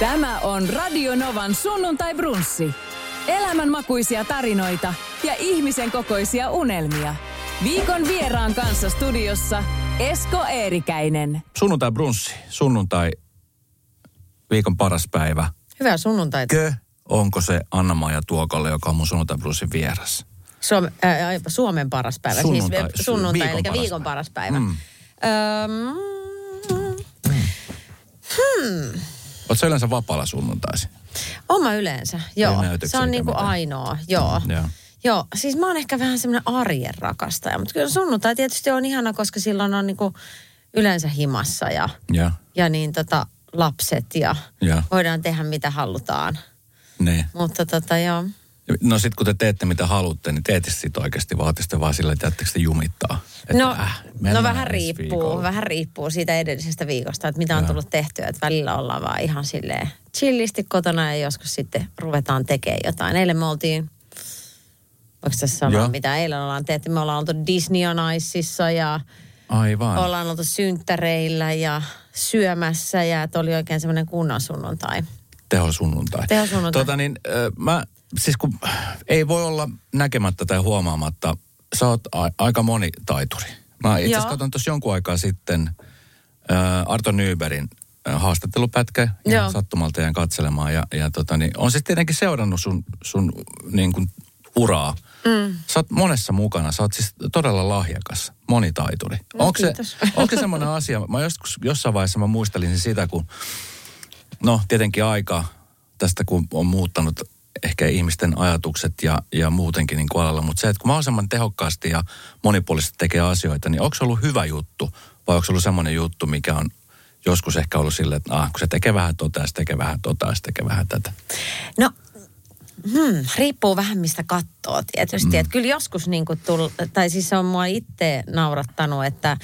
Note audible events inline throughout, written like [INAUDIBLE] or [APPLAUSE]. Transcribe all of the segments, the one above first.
Tämä on Radio Novan sunnuntai brunssi. Elämänmakuisia tarinoita ja ihmisen kokoisia unelmia. Viikon vieraan kanssa studiossa Esko Eerikäinen. Sunnuntai brunssi, sunnuntai viikon paras päivä. Hyvää sunnuntaita. Kö, onko se Anna-Maija Tuokolle, joka on mun sunnuntai brunssin vieras? Suome, äh, Suomen paras päivä. Sunnuntai, siis sunnuntai, viikon eli paras viikon päivä. paras päivä. Mm. Öm, Oletko yleensä vapaalla sunnuntaisin? oma yleensä, joo. Se on eikä niinku mitään. ainoa, joo. Joo. Joo, siis mä oon ehkä vähän semmoinen arjen rakastaja, mutta kyllä sunnuntai tietysti on ihana, koska silloin on niinku yleensä himassa ja, Ja, ja niin tota lapset ja ja, voidaan tehdä mitä halutaan. ne. Mutta tota joo. No sit kun te teette mitä haluatte, niin teette sit oikeasti vaatiste vaan sillä, että jättekö te jumittaa? Että, No, äh, no vähän riippuu, viikolla. vähän riippuu siitä edellisestä viikosta, että mitä on Joo. tullut tehtyä. Että välillä ollaan vaan ihan silleen chillisti kotona ja joskus sitten ruvetaan tekemään jotain. Eilen me oltiin, voiko tässä sanoa Joo. mitä eilen ollaan tehty? Me ollaan oltu Disney on Iceissa ja Aivan. ollaan oltu synttäreillä ja syömässä ja että oli oikein semmoinen kunnon sunnuntai. Teho sunnuntai. Teho sunnuntai. Tota niin, ö, mä, siis kun ei voi olla näkemättä tai huomaamatta, sä oot a- aika monitaituri. Mä itse asiassa katson tuossa jonkun aikaa sitten ö, Arto Nyberin ö, haastattelupätkä ja sattumalta jään katselemaan. Ja, ja tota niin, on sitten tietenkin seurannut sun, sun niin kuin uraa. Mm. Sä oot monessa mukana, sä oot siis todella lahjakas, monitaituri. No, onko, se, [LAUGHS] onko se semmoinen asia, mä joskus, jossain vaiheessa mä muistelin sitä, kun No tietenkin aika tästä, kun on muuttanut ehkä ihmisten ajatukset ja, ja muutenkin niin kuin alalla. Mutta se, että kun mahdollisimman tehokkaasti ja monipuolisesti tekee asioita, niin onko se ollut hyvä juttu vai onko se ollut semmoinen juttu, mikä on joskus ehkä ollut silleen, että ah, kun se tekee vähän tota, ja se tekee vähän tota ja se tekee vähän tätä. No, hmm, riippuu vähän mistä katsoo tietysti. Mm. Kyllä joskus niin kuin tull, tai siis se on mua itse naurattanut, että,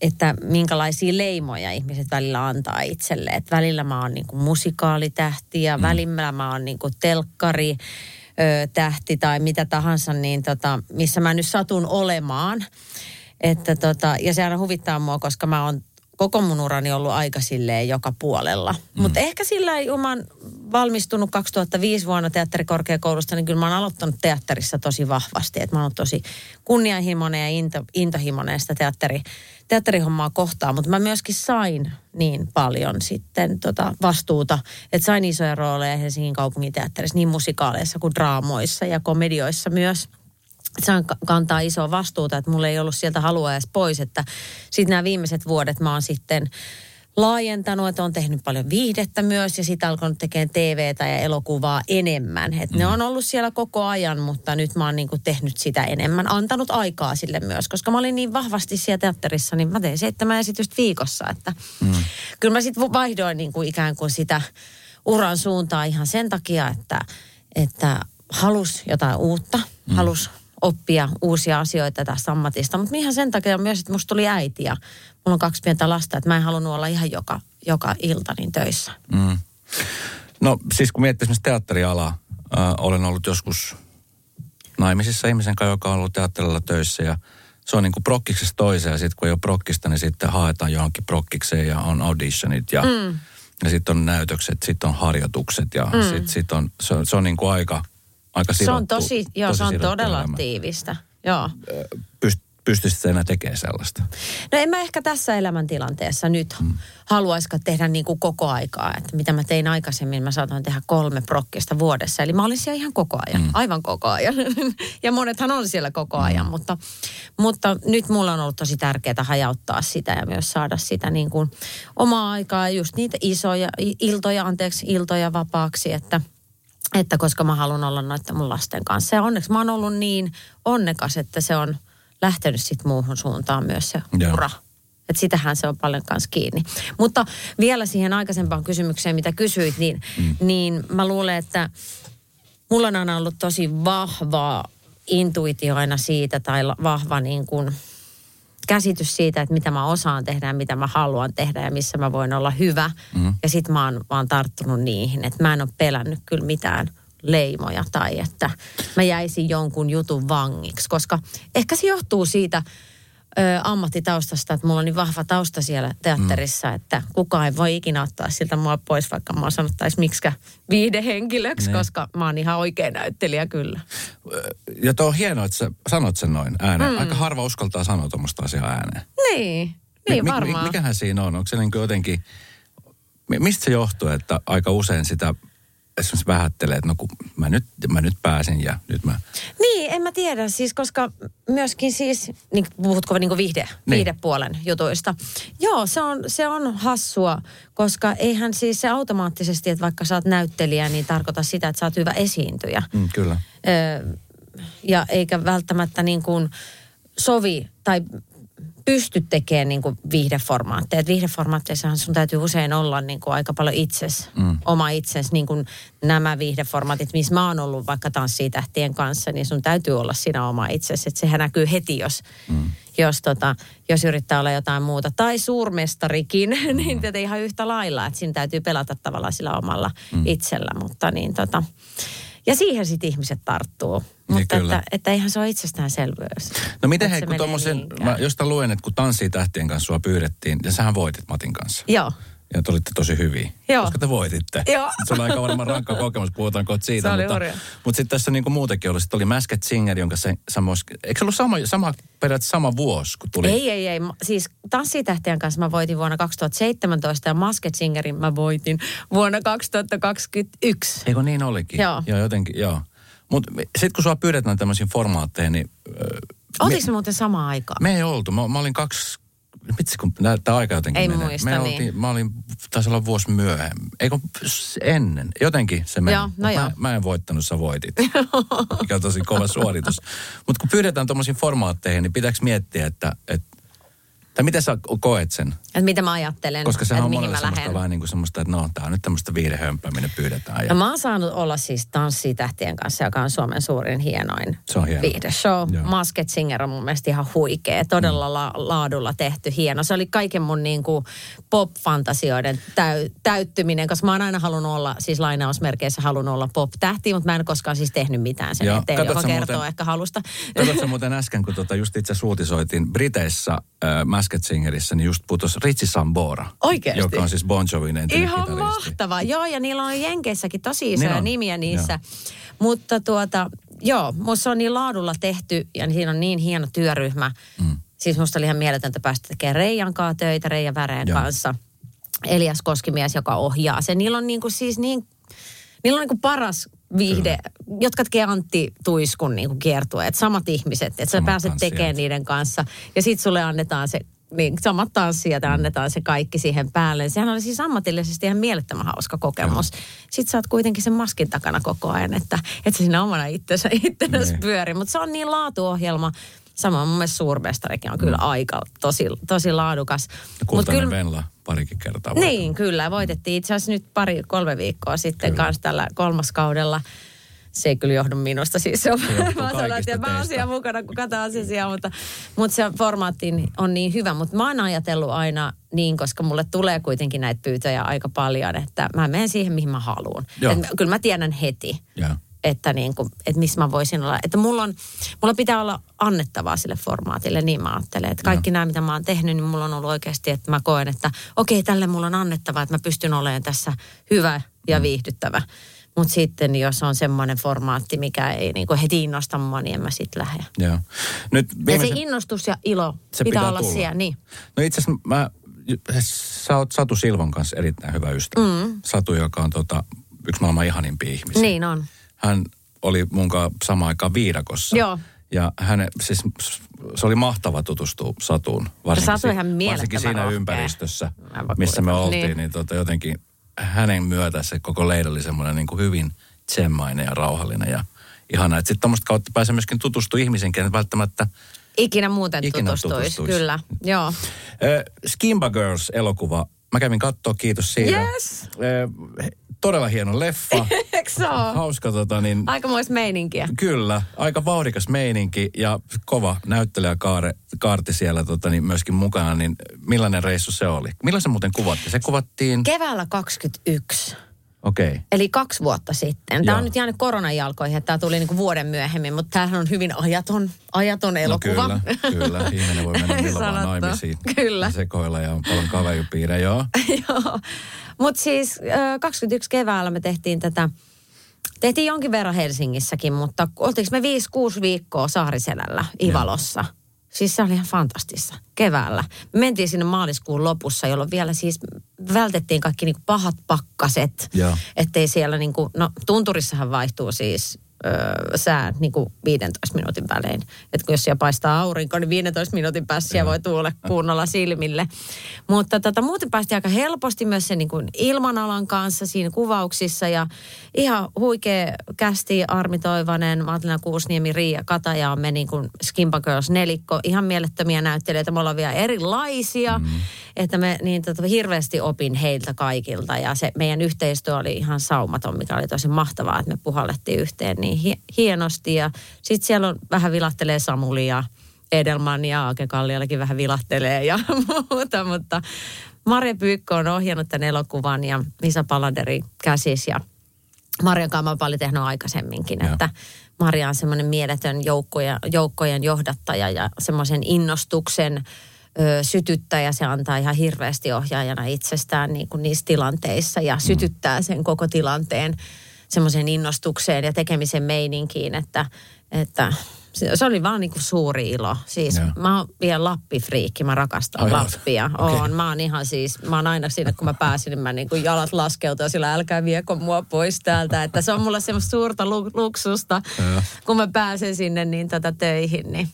että minkälaisia leimoja ihmiset välillä antaa itselle. Että välillä mä oon niin kuin musikaalitähti ja mm. välillä mä oon niin kuin telkkari ö, tähti tai mitä tahansa, niin tota, missä mä nyt satun olemaan. Että tota, ja se aina huvittaa mua, koska mä oon koko mun urani ollut aika silleen joka puolella. Mm. Mutta ehkä sillä mä oon valmistunut 2005 vuonna teatterikorkeakoulusta, niin kyllä mä oon aloittanut teatterissa tosi vahvasti. Että mä oon tosi kunnianhimoinen ja into, intohimoinen sitä teatteri, teatterihommaa kohtaan. Mutta mä myöskin sain niin paljon sitten tota vastuuta, että sain isoja rooleja Helsingin kaupungin teatterissa niin musikaaleissa kuin draamoissa ja komedioissa myös saan ka- kantaa isoa vastuuta, että mulla ei ollut sieltä halua edes pois, että sitten nämä viimeiset vuodet mä oon sitten laajentanut, että on tehnyt paljon viihdettä myös ja sitten alkanut tekemään TVtä ja elokuvaa enemmän. Et Ne on ollut siellä koko ajan, mutta nyt mä oon niinku tehnyt sitä enemmän, antanut aikaa sille myös, koska mä olin niin vahvasti siellä teatterissa, niin mä tein seitsemän esitystä viikossa, että mm. kyllä mä sitten vaihdoin niinku ikään kuin sitä uran suuntaa ihan sen takia, että, että halus jotain uutta, mm. halus oppia uusia asioita tästä ammatista. Mutta ihan sen takia myös, että musta tuli äiti ja mulla on kaksi pientä lasta, että mä en halunnut olla ihan joka, joka ilta niin töissä. Mm. No siis kun miettii esimerkiksi teatterialaa, äh, olen ollut joskus naimisissa ihmisen kanssa, joka on ollut teatterilla töissä ja se on niin kuin prokkiksesta toiseen ja sitten kun ei ole prokkista, niin sitten haetaan johonkin prokkikseen ja on auditionit ja, mm. ja sitten on näytökset, sitten on harjoitukset ja mm. sitten sit on, se on, se on niin kuin aika, aika Se on tosi, joo, se on todella elämä. tiivistä. Joo. Pyst, pystyisit enää tekemään sellaista? No en mä ehkä tässä elämäntilanteessa nyt mm. haluaisikaan tehdä niin kuin koko aikaa. Että mitä mä tein aikaisemmin, mä saatoin tehdä kolme prokkista vuodessa. Eli mä olin siellä ihan koko ajan, mm. aivan koko ajan. [LAUGHS] ja monethan on siellä koko ajan, mutta, mutta nyt mulla on ollut tosi tärkeää hajauttaa sitä ja myös saada sitä niin kuin omaa aikaa, just niitä isoja iltoja, anteeksi, iltoja vapaaksi, että että koska mä haluan olla noiden mun lasten kanssa. Ja onneksi mä oon ollut niin onnekas, että se on lähtenyt sitten muuhun suuntaan myös se Joo. ura. Että sitähän se on paljon kanssa kiinni. Mutta vielä siihen aikaisempaan kysymykseen, mitä kysyit, niin, mm. niin mä luulen, että mulla on aina ollut tosi vahva intuitio aina siitä tai vahva niin kuin käsitys siitä, että mitä mä osaan tehdä ja mitä mä haluan tehdä ja missä mä voin olla hyvä. Mm. Ja sit mä oon vaan tarttunut niihin, että mä en ole pelännyt kyllä mitään leimoja tai että mä jäisin jonkun jutun vangiksi, koska ehkä se johtuu siitä ö, ammattitaustasta, että mulla on niin vahva tausta siellä teatterissa, mm. että kukaan ei voi ikinä ottaa siltä mua pois, vaikka mä sanottaisiin miksikä viidehenkilöksi, Ne. koska mä oon ihan oikea näyttelijä kyllä. Ja tuo on hienoa, että sä sanot sen noin ääneen. Mm. Aika harva uskaltaa sanoa tuommoista asiaa ääneen. Niin, niin Mi- mi- varmaan. mikähän siinä on? Onko se niin jotenkin, mi- mistä se johtuu, että aika usein sitä esimerkiksi vähättelee, että no kun mä nyt, mä nyt pääsin ja nyt mä... Niin, en mä tiedä, siis koska myöskin siis, niin puhutko niin viihde, Niin. viihdepuolen jutuista. Joo, se on, se on hassua, koska eihän siis se automaattisesti, että vaikka sä oot näyttelijä, niin tarkoita sitä, että sä oot hyvä esiintyjä. Mm, kyllä. Ö, ja eikä välttämättä niin kuin sovi tai pysty tekemään niin kuin viihdeformaatteja. Et viihdeformaatteissahan sun täytyy usein olla niin kuin aika paljon itses, mm. oma itses, niin kuin nämä viihdeformaatit, missä mä oon ollut vaikka tanssitähtien kanssa, niin sun täytyy olla sinä oma itsesi. Että sehän näkyy heti, jos, mm. jos, tota, jos yrittää olla jotain muuta. Tai suurmestarikin, [LAUGHS] mm. niin tätä ihan yhtä lailla, että siinä täytyy pelata tavallaan sillä omalla mm. itsellä. Mutta niin tota, ja siihen sitten ihmiset tarttuu. Niin Mutta kyllä. että, että eihän se ole itsestäänselvyys. No miten hei, kun tuommoisen, mä josta luen, että kun tanssii tähtien kanssa sua pyydettiin, ja sähän voitit Matin kanssa. Joo. Ja te olitte tosi hyviä. Joo. Koska te voititte. Joo. Se on aika varmaan rankka [LAUGHS] kokemus, puhutaan kohta siitä. Se oli mutta, mutta sitten tässä niinku muutenkin oli, sitten oli Masked Singer, jonka se, sama, eikö se ollut sama, sama, periaatteessa sama vuosi, kun tuli? Ei, ei, ei. Siis Tanssitähtien kanssa mä voitin vuonna 2017 ja Masked Singerin mä voitin vuonna 2021. Eikö niin olikin? Joo. Joo jotenkin, joo. Mutta sitten kun sua pyydetään tämmöisiin formaatteihin, niin... Ö, Oltiinko me muuten samaan aikaan? Me ei oltu. Mä, mä olin kaksi... Vitsi, kun tämä aika jotenkin Ei menee. muista, me niin. oltiin, mä olin, taisi olla vuosi myöhemmin. Eikö ennen? Jotenkin se meni. Joo, no joo. Mä, mä en voittanut, sä voitit. [LAUGHS] Mikä on tosi kova suoritus. Mutta kun pyydetään tuommoisiin formaatteihin, niin pitääkö miettiä, että... Et, tai miten sä koet sen? Että mitä mä ajattelen, Koska sehän on mihin monelle mä semmoista vähän niin kuin semmoista, että no, tää on nyt tämmöistä viidehömpää, minne pyydetään. Ja, No mä oon saanut olla siis Tanssitähtien kanssa, joka on Suomen suurin hienoin Se on hieno. viihdeshow. Joo. Masked Singer on mun mielestä ihan huikea, todella la- laadulla tehty, hieno. Se oli kaiken mun niin kuin pop-fantasioiden täy- täyttyminen, koska mä oon aina halunnut olla, siis lainausmerkeissä halunnut olla pop-tähti, mutta mä en koskaan siis tehnyt mitään sen Joo. eteen, joka kertoo muuten- ehkä halusta. Katsotko muuten äsken, kun tota just itse asiassa uutisoitiin Briteissä äh, Masked Singerissä, niin just putos Richie Sambora. Oikeesti? Joka on siis Bon Jovin entinen Ihan kitaristi. mahtava. Joo, ja niillä on Jenkeissäkin tosi isoja Niin on. nimiä niissä. Mutta tuota, joo, musta on niin laadulla tehty ja siinä on niin hieno työryhmä. Mm. Siis musta oli ihan mieletöntä päästä tekemään Reijan kanssa töitä, Reijan Väreen Joo. kanssa. Elias Koskimies, joka ohjaa sen. Niillä on niinku siis niin, niillä on niinku paras viihde, jotka tekee Antti Tuiskun niinku kiertueet, samat ihmiset, että sä Samat pääset tanssijat. tekemään niiden kanssa. Ja sit sulle annetaan se niin, samat tanssijat ja annetaan se kaikki siihen päälle. Sehän oli siis ammatillisesti ihan mielettömän hauska kokemus. Sitten sä oot kuitenkin sen maskin takana koko ajan, että et sä siinä omana itsensä, itsenäs Niin. pyöri. Mutta se on niin laatuohjelma. Samoin mun mielestä suurmestarikin on kyllä aika tosi, tosi laadukas. Ja Mut Kultainen Venla parikin kertaa. niin, kyllä. Voitettiin itse asiassa nyt pari, kolme viikkoa sitten Kyllä. kanssa tällä kolmaskaudella. Se ei kyllä johdu minusta, siis se on, Se johtuu mä sanon, että mä oon siellä mukana, kun katsotaan asiaa, mutta, mutta se formaatti on niin hyvä. Mutta mä oon ajatellut aina niin, koska mulle tulee kuitenkin näitä pyytöjä aika paljon, että mä menen siihen, mihin mä haluan. Kyllä mä tiedän heti, Joo. että, niin kuin, että missä mä voisin olla. Että mulla, on, mulla pitää olla annettavaa sille formaatille, niin mä ajattelen. Että kaikki nämä, mitä mä oon tehnyt, niin mulla on ollut oikeasti, että mä koen, että okei, tälle mulla on annettavaa, että mä pystyn olemaan tässä hyvä ja viihdyttävä. Mutta sitten jos on semmoinen formaatti, mikä ei niin kuin heti innosta mua, niin en mä sit lähde. Joo. Nyt Ja se viimeisen, innostus ja ilo Se pitää, pitää olla tulla. siellä. Niin. No itse asiassa mä, sä oot Satu Silvon kanssa erittäin hyvä ystävä. Mm. Satu, joka on tota, yksi maailman ihanimpia ihmisiä. niin on. Hän oli mun kanssa samaan aikaan viidakossa. Joo. Ja hän, siis se oli mahtava tutustua Satuun. Varsinkin, Satu ihan varsinkin siinä rohkea. ympäristössä, missä me oltiin, Niin. niin tota, jotenkin hänen myötä se koko leiri oli semmoinen niin kuin hyvin tsemmainen ja rauhallinen ja ihana. Että sitten tuommoista kautta pääsee myöskin tutustua ihmisiin, kenet välttämättä Ikinä muuten Ikinä tutustuisi. tutustuisi. Kyllä, joo. Skimba Girls-elokuva. Mä kävin kattoo, kiitos siitä. Yes. Ö, todella hieno leffa. [LAUGHS] Eikö se ole? Hauska tota niin... Aikamoista meininkiä. Kyllä, aika vauhdikas meininki ja kova näyttelijä Kaare, Kaarti siellä tota, niin myöskin mukana, niin millainen reissu se oli? Milloin se muuten kuvattiin? Se kuvattiin, Keväällä 21. Okei. Okay. Eli kaksi vuotta sitten. Tämä Joo. on nyt jäänyt koronan jalkoihin, että tämä tuli niinku vuoden myöhemmin, mutta tämähän on hyvin ajaton, ajaton elokuva. No kyllä, kyllä. Ihminen voi mennä [LAUGHS] milloin vaan naimisiin. Kyllä. Sekoilla ja on paljon kaveripiirejä, joo. [LAUGHS] Joo. Mutta siis ö, 21 keväällä me tehtiin tätä, tehtiin jonkin verran Helsingissäkin, mutta oltiinko me 5-6 viikkoa Saariselällä Ivalossa. Siis se oli ihan fantastista keväällä. Me mentiin sinne maaliskuun lopussa, jolloin vielä siis vältettiin kaikki niinku pahat pakkaset. Joo. Ettei siellä niinku, no tunturissahan vaihtuu siis öö, sää niinku 15 minuutin välein. Että jos siellä paistaa aurinko, niin 15 minuutin päässä siellä voi tuulla kunnolla silmille. Mutta tota, muuten päästiin aika helposti myös sen niinku ilmanalan kanssa siinä kuvauksissa. Ja ihan huikea kästi Armi Toivonen, Matlina Kuusniemi, Riia Kataja, me niin kuin Skimpa Girls nelikko. Ihan mielettömiä näyttelijöitä, me ollaan vielä erilaisia. Mm. Että me niin tota, hirveästi opin heiltä kaikilta ja se meidän yhteistyö oli ihan saumaton, mikä oli tosi mahtavaa, että me puhallettiin yhteen niin hie- hienosti. Ja sitten siellä on vähän vilahtelee Samuli ja Edelman ja Aake Kalliallakin vähän vilahtelee ja [LAUGHS] muuta, mutta Marja Pyykkö on ohjannut tämän elokuvan ja Misa Palanderi käsis ja Marjan kanssa oon paljon tehnyt aikaisemminkin, Joo. että Marja on semmoinen mieletön joukkoja, joukkojen johdattaja ja semmoisen innostuksen ö, sytyttäjä. Se antaa ihan hirveästi ohjaajana itsestään niin kuin niissä tilanteissa ja sytyttää sen koko tilanteen semmoisen innostukseen ja tekemisen meininkiin, että, että se, oli vaan niin kuin suuri ilo. Siis Joo. mä oon vielä Lappi-friikki, mä rakastan Ai? Lappia. Okay. Mä oon ihan siis, mä oon aina siinä, kun mä pääsin, niin mä niin kuin jalat laskeutua sillä älkää vieko mua pois täältä. Että se on mulle semmoista suurta lu- luksusta, Joo. kun mä pääsen sinne niin tätä töihin. Niin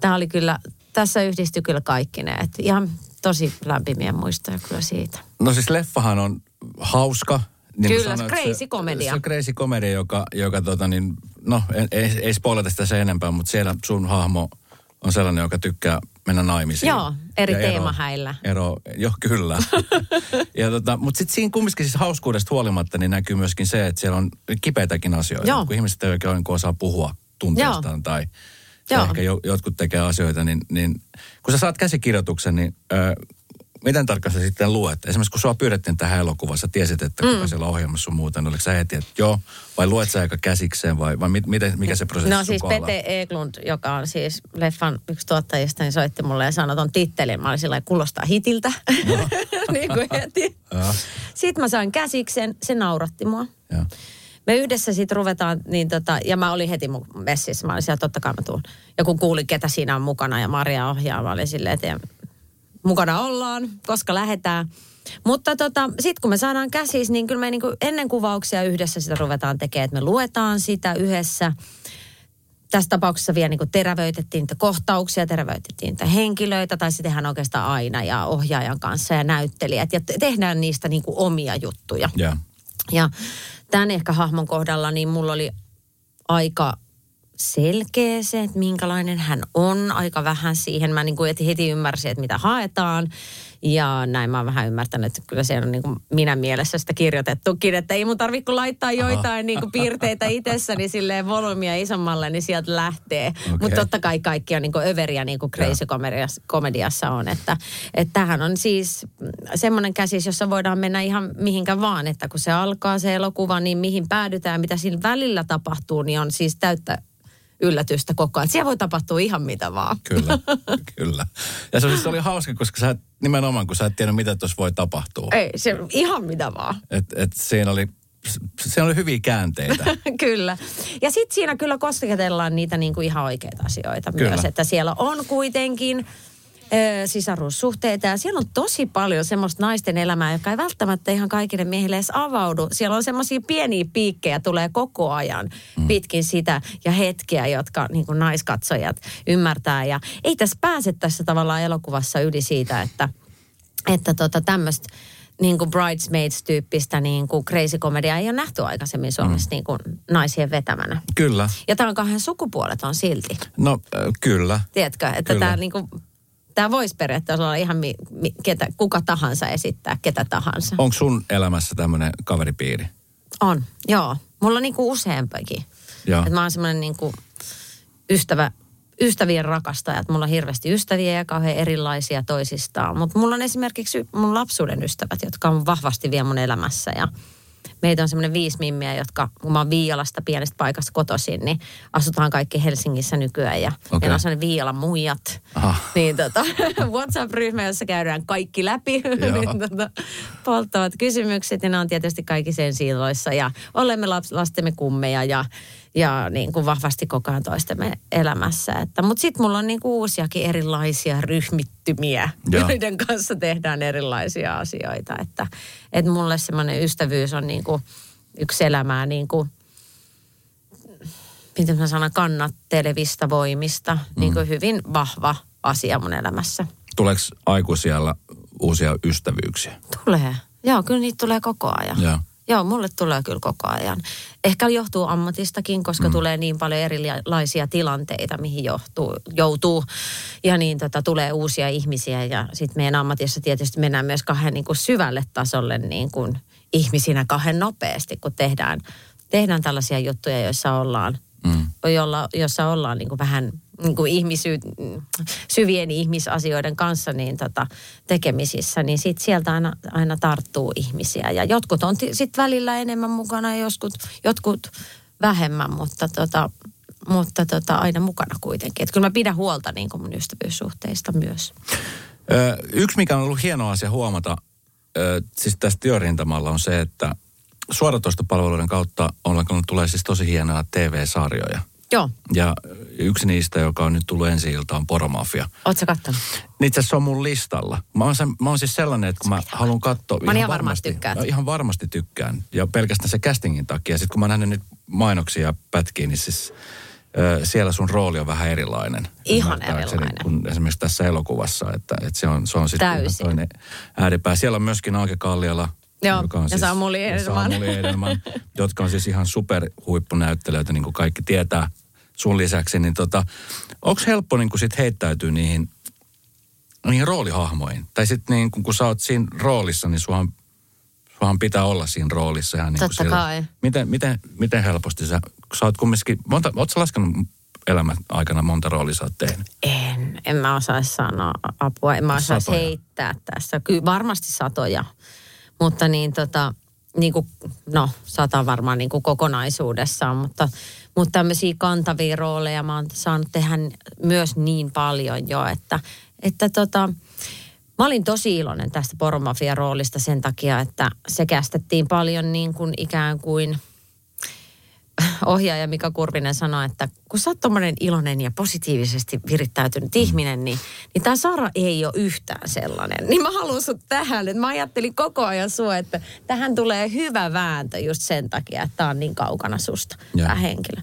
tää oli kyllä, tässä yhdistyi kyllä kaikki ne. Että ihan tosi lämpimiä muistoja kyllä siitä. No siis leffahan on hauska. Niin Kyllä, sanoit, crazy komedia. Se on crazy komedia, joka, joka tota niin, no ei, ei, spoilata sitä sen enempää, mutta siellä sun hahmo on sellainen, joka tykkää mennä naimisiin. Joo, eri Ja ero- teemahäillä. Ero, joo, kyllä. [LAUGHS] ja tota, mutta sitten siinä kumminkin siis hauskuudesta huolimatta niin näkyy myöskin se, että siellä on kipeitäkin asioita. Joo. Kun ihmiset ei oikein osaa puhua tunteistaan tai, tai Joo. ehkä jo, jotkut tekee asioita, niin, niin kun sä saat käsikirjoituksen, niin ö, miten tarkkaan sä sitten luet? Esimerkiksi kun sua pyydettiin tähän elokuvaan, sä tiesit, että kuka Mm. siellä on ohjelmassa sun muuta, niin oliko sä heti, että joo, vai luet sä aika käsikseen, vai, vai mit, miten, mikä se prosessi No siis? Pete Eklund, joka on siis leffan yksi tuottajista, niin soitti mulle ja sanoi ton tittelin. Mä olin sillä kuulostaa hitiltä. [LAUGHS] niin kuin heti. Sitten mä sain käsiksen, se nauratti mua. Joo. Me yhdessä sitten ruvetaan, niin tota, ja mä olin heti mun messissä, mä olin siellä, totta kai mä tuun. Ja kun kuulin, ketä siinä on mukana ja Maria ohjaa, mä olin silleen, että mukana ollaan, koska lähdetään. Mutta tota, sitten kun me saadaan käsis, niin kyllä me niinku ennen kuvauksia yhdessä sitä ruvetaan tekemään, että me luetaan sitä yhdessä. Tässä tapauksessa vielä niin terävöitettiin niitä kohtauksia, terävöitettiin niitä henkilöitä, tai se tehdään oikeastaan aina ja ohjaajan kanssa ja näyttelijät. Ja te- tehdään niistä niin omia juttuja. Joo. Ja tämän ehkä hahmon kohdalla, niin mulla oli aika selkeä se, että minkälainen hän on. Aika vähän siihen. Mä niin kuin heti- ymmärsin, että mitä haetaan. Ja näin mä oon vähän ymmärtänyt, että kyllä se on niin kuin minä mielessä sitä kirjoitettukin, että ei mun tarvitse laittaa joitain niin kuin piirteitä itsessäni silleen volyymia isommalle, niin sieltä lähtee. Okei. Mutta totta kai kaikki on niin kuin överiä niin kuin crazy komediassa, komediassa on. Että, että tämähän on siis semmoinen käsis, jossa voidaan mennä ihan mihinkä vaan. Että kun se alkaa se elokuva, niin mihin päädytään, mitä siinä välillä tapahtuu, niin on siis täyttä yllätystä koko ajan. Siellä voi tapahtua ihan mitä vaan. Kyllä, [LAUGHS] kyllä. Ja se, oli- se oli hauska, koska sä et, nimenomaan, kun sä et tiennyt, mitä tuossa voi tapahtua. Ei, se ihan mitä vaan. Et, et siinä oli, se oli hyviä käänteitä. [LAUGHS] kyllä. Ja sitten siinä kyllä kosketellaan niitä niinku ihan oikeita asioita Kyllä. myös. Että siellä on kuitenkin sisarussuhteita ja siellä on tosi paljon semmoista naisten elämää, joka ei välttämättä ihan kaikille miehille edes avaudu. Siellä on semmoisia pieniä piikkejä tulee koko ajan mm. pitkin sitä ja hetkiä, jotka niin kuin naiskatsojat ymmärtää. Ja ei tässä pääse tässä tavallaan elokuvassa yli siitä, että, että tota tämmöistä niin kuin Bridesmaids-tyyppistä niin kuin crazy komedia ei ole nähty aikaisemmin Suomessa mm. niin kuin naisien vetämänä. Kyllä. Ja tämä on kahden sukupuolet on silti. No äh, kyllä. Tiedätkö, että Kyllä. tämä niin kuin, tämä voisi periaatteessa olla ihan mi, mi, ketä, kuka tahansa esittää, ketä tahansa. Onko sun elämässä tämmöinen kaveripiiri? On, joo. Mulla on niin kuin useampakin. Joo. Et mä oon semmoinen niin kuin ystävä, ystävien rakastaja. että Mulla on hirveästi ystäviä ja kauhean erilaisia toisistaan. Mutta mulla on esimerkiksi mun lapsuuden ystävät, jotka on vahvasti vielä mun elämässä. Ja meitä on semmoinen viisi mimmiä, jotka, kun mä oon Viialasta pienestä paikasta kotoisin, niin asutaan kaikki Helsingissä nykyään. Ja meillä on semmoinen Viialan muijat. Aha. Niin tota, [LAUGHS] WhatsApp-ryhmä, jossa käydään kaikki läpi. [LAUGHS] Niin tota, polttavat kysymykset ja ne on tietysti kaikki sen siiloissa. Ja olemme laps, lastemme kummeja ja, ja niin kuin vahvasti koko ajan toistemme elämässä. Että, mutta sitten mulla on niin kuin uusiakin erilaisia ryhmittymiä, Joo. joiden kanssa tehdään erilaisia asioita. Että, että mulle semmoinen ystävyys on niin kuin yksi elämää niin kuin miten mä sanon, kannattelevista voimista. Mm. Niin kuin hyvin vahva asia mun elämässä. Tuleeko aikuisiellä uusia ystävyyksiä? Tulee. Joo, kyllä niitä tulee koko ajan. Joo. Joo, mulle tulee kyllä koko ajan. Ehkä johtuu ammatistakin, koska mm. tulee niin paljon erilaisia tilanteita, mihin johtuu, joutuu. Ja niin tota, tulee uusia ihmisiä ja sitten meidän ammatissa tietysti mennään myös kahden niin kuin syvälle tasolle niin kuin ihmisinä kahden nopeasti, kun tehdään, tehdään tällaisia juttuja, joissa ollaan Mm. jolla, jossa ollaan niin kuin vähän niin kuin ihmisy, syvien ihmisasioiden kanssa niin tota, tekemisissä, niin sit sieltä aina, aina tarttuu ihmisiä. Ja jotkut on sitten välillä enemmän mukana ja jotkut, jotkut vähemmän, mutta, tota, mutta tota, aina mukana kuitenkin. Et kyllä mä pidän huolta niin kuin mun ystävyyssuhteista myös. Ö, yksi, mikä on ollut hieno asia huomata, ö, siis tässä työrintamalla on se, että suoratoistopalveluiden kautta on, tulee siis tosi hienoja TV-sarjoja. Joo, Ja yksi niistä, joka on nyt tullut ensi ilta, on Poromafia. sä kattonut? Niin Itse asiassa se on mun listalla. Mä oon, sen, mä oon siis sellainen, että kun mä haluan katsoa... Mä ihan varmasti tykkäät. Ja Ihan varmasti tykkään. Ja pelkästään se castingin takia. Sitten kun mä nähnyt nyt mainoksia ja pätkiä, niin siis siellä sun rooli on vähän erilainen. Ihan erilainen. Kun esimerkiksi tässä elokuvassa, että, että se on, se on sitten ihan toinen ääripää. Siellä on myöskin Aake Kalliala. Joo, joka on ja Samuli ja Edelman. Samuli Edelman, [LAUGHS] jotka on siis ihan superhuippunäyttelijöitä, niin kuin kaikki tietää sun lisäksi. Niin tota, onko helppo niin sit heittäytyä niihin, niihin roolihahmoihin? Tai sitten niin kun, kun sä oot siinä roolissa, niin suhan, suhan pitää olla siinä roolissa. Ihan niin kuin Totta siellä. kai. Miten, miten, miten helposti sä, sä oot kumminkin, monta, oot sä laskenut elämän aikana monta roolia sä oot tehnyt? En, en mä osaisi sanoa apua, en mä Satoja. heittää tässä. Kyllä varmasti satoja, mutta niin tota, niin kuin, no sata varmaan niin kuin kokonaisuudessaan, mutta, mutta tämmöisiä kantavia rooleja mä oon saanut tehdä myös niin paljon jo, että, että tota, Mä olin tosi iloinen tästä Poromafia-roolista sen takia, että se kästettiin paljon niin kuin ikään kuin [LAUGHS] ohjaaja Mika Kurvinen sanoi, että kun sä oot tommonen iloinen ja positiivisesti virittäytynyt ihminen, niin, niin tämä Sara ei ole yhtään sellainen. Niin mä haluan sut tähän, että mä ajattelin koko ajan sua, että tähän tulee hyvä vääntö just sen takia, että tää on niin kaukana susta, tämä henkilö.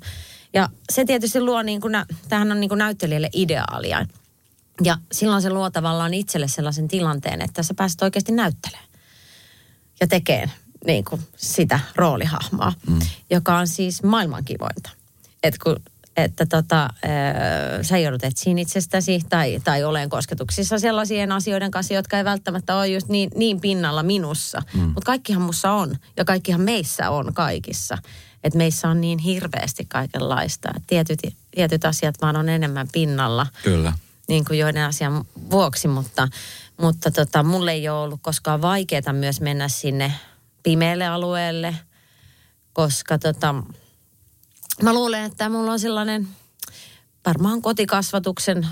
Ja se tietysti luo, niin kuin, nä- tämähän on niin kuin näyttelijälle ideaalia. Ja silloin se luo tavallaan itselle sellaisen tilanteen, että sä pääset oikeasti näyttelemään ja tekee niin kuin sitä roolihahmoa, mm. joka on siis maailman kivointa. Et kun, että tota, öö, sä joudut etsiin itsestäsi tai, tai olen kosketuksissa sellaisien asioiden kanssa, jotka ei välttämättä ole just niin, niin pinnalla minussa. Mm. Mutta kaikkihan mussa on ja kaikkihan meissä on kaikissa. Että meissä on niin hirveästi kaikenlaista. Et Tietyt, tietyt asiat vaan on enemmän pinnalla Kyllä. niin kuin joiden asian vuoksi, mutta, mutta tota, mulle ei ole ollut koskaan vaikeaa myös mennä sinne pimeälle alueelle, koska tota, mä luulen, että mulla on sellainen varmaan kotikasvatuksen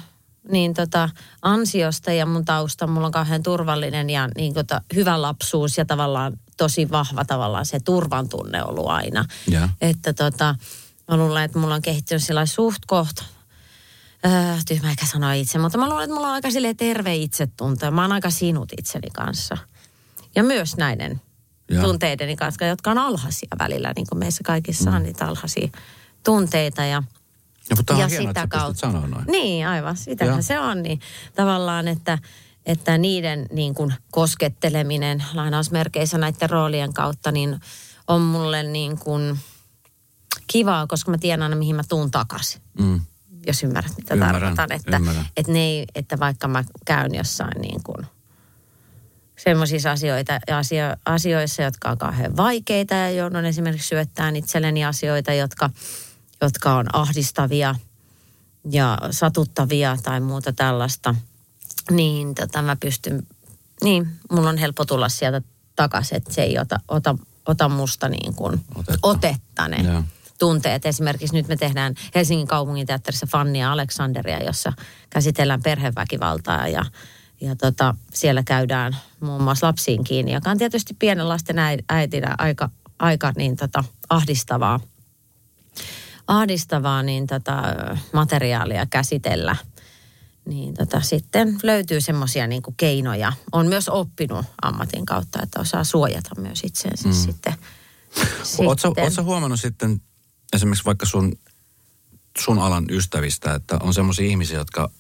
niin tota, ansiosta ja mun tausta, mulla on kauhean turvallinen ja niin tota, hyvä lapsuus ja tavallaan tosi vahva tavallaan se turvan tunne ollut aina. Joo. Että tota, mä luulen, että mulla on kehittynyt sellainen suht kohta Öö, tyhmä eikä sanoa itse, mutta mä luulen, että mulla on aika terve itsetunto ja mä oon aika sinut itseni kanssa. Ja myös näiden Joo. tunteideni kanssa, jotka on alhaisia välillä, niin kuin meissä kaikissa mm. on niitä alhaisia tunteita. Ja, Ja, mutta on hienoa, että sä pystyt sanoa noin. Niin, aivan. Sitähän Joo. se on. Niin tavallaan, että, että niiden niin kuin kosketteleminen lainausmerkeissä näiden roolien kautta, niin on mulle niin kuin kivaa, koska mä tiedän aina, mihin mä tuun takaisin Mm. jos ymmärrät, mitä Ymmärrän, tarkoitan. Että, ymmärrän. että, ne ei, että vaikka mä käyn jossain niin kuin semmoisissa asioita, asio, asioissa, jotka on kauhean vaikeita ja joudun esimerkiksi syöttämään itselleni asioita, jotka, jotka on ahdistavia ja satuttavia tai muuta tällaista, niin tota mä pystyn, niin mulla on helppo tulla sieltä takaisin, että se ei ota, ota ota musta niin kuin Otetta. otetta ne tunteet. Esimerkiksi nyt me tehdään Helsingin kaupungin teatterissa Fannia Aleksanderia, jossa käsitellään perheväkivaltaa ja, ja tota, siellä käydään muun muassa lapsiin kiinni, joka on tietysti pienen lasten äi- äitinä aika, aika niin tota, ahdistavaa, ahdistavaa niin tota, materiaalia käsitellä. Niin tota, sitten löytyy semmoisia niin keinoja. On myös oppinut ammatin kautta, että osaa suojata myös itseensä mm. sitten. Oletko sitten. huomannut sitten esimerkiksi vaikka sun, sun alan ystävistä, että on semmoisia ihmisiä, jotka,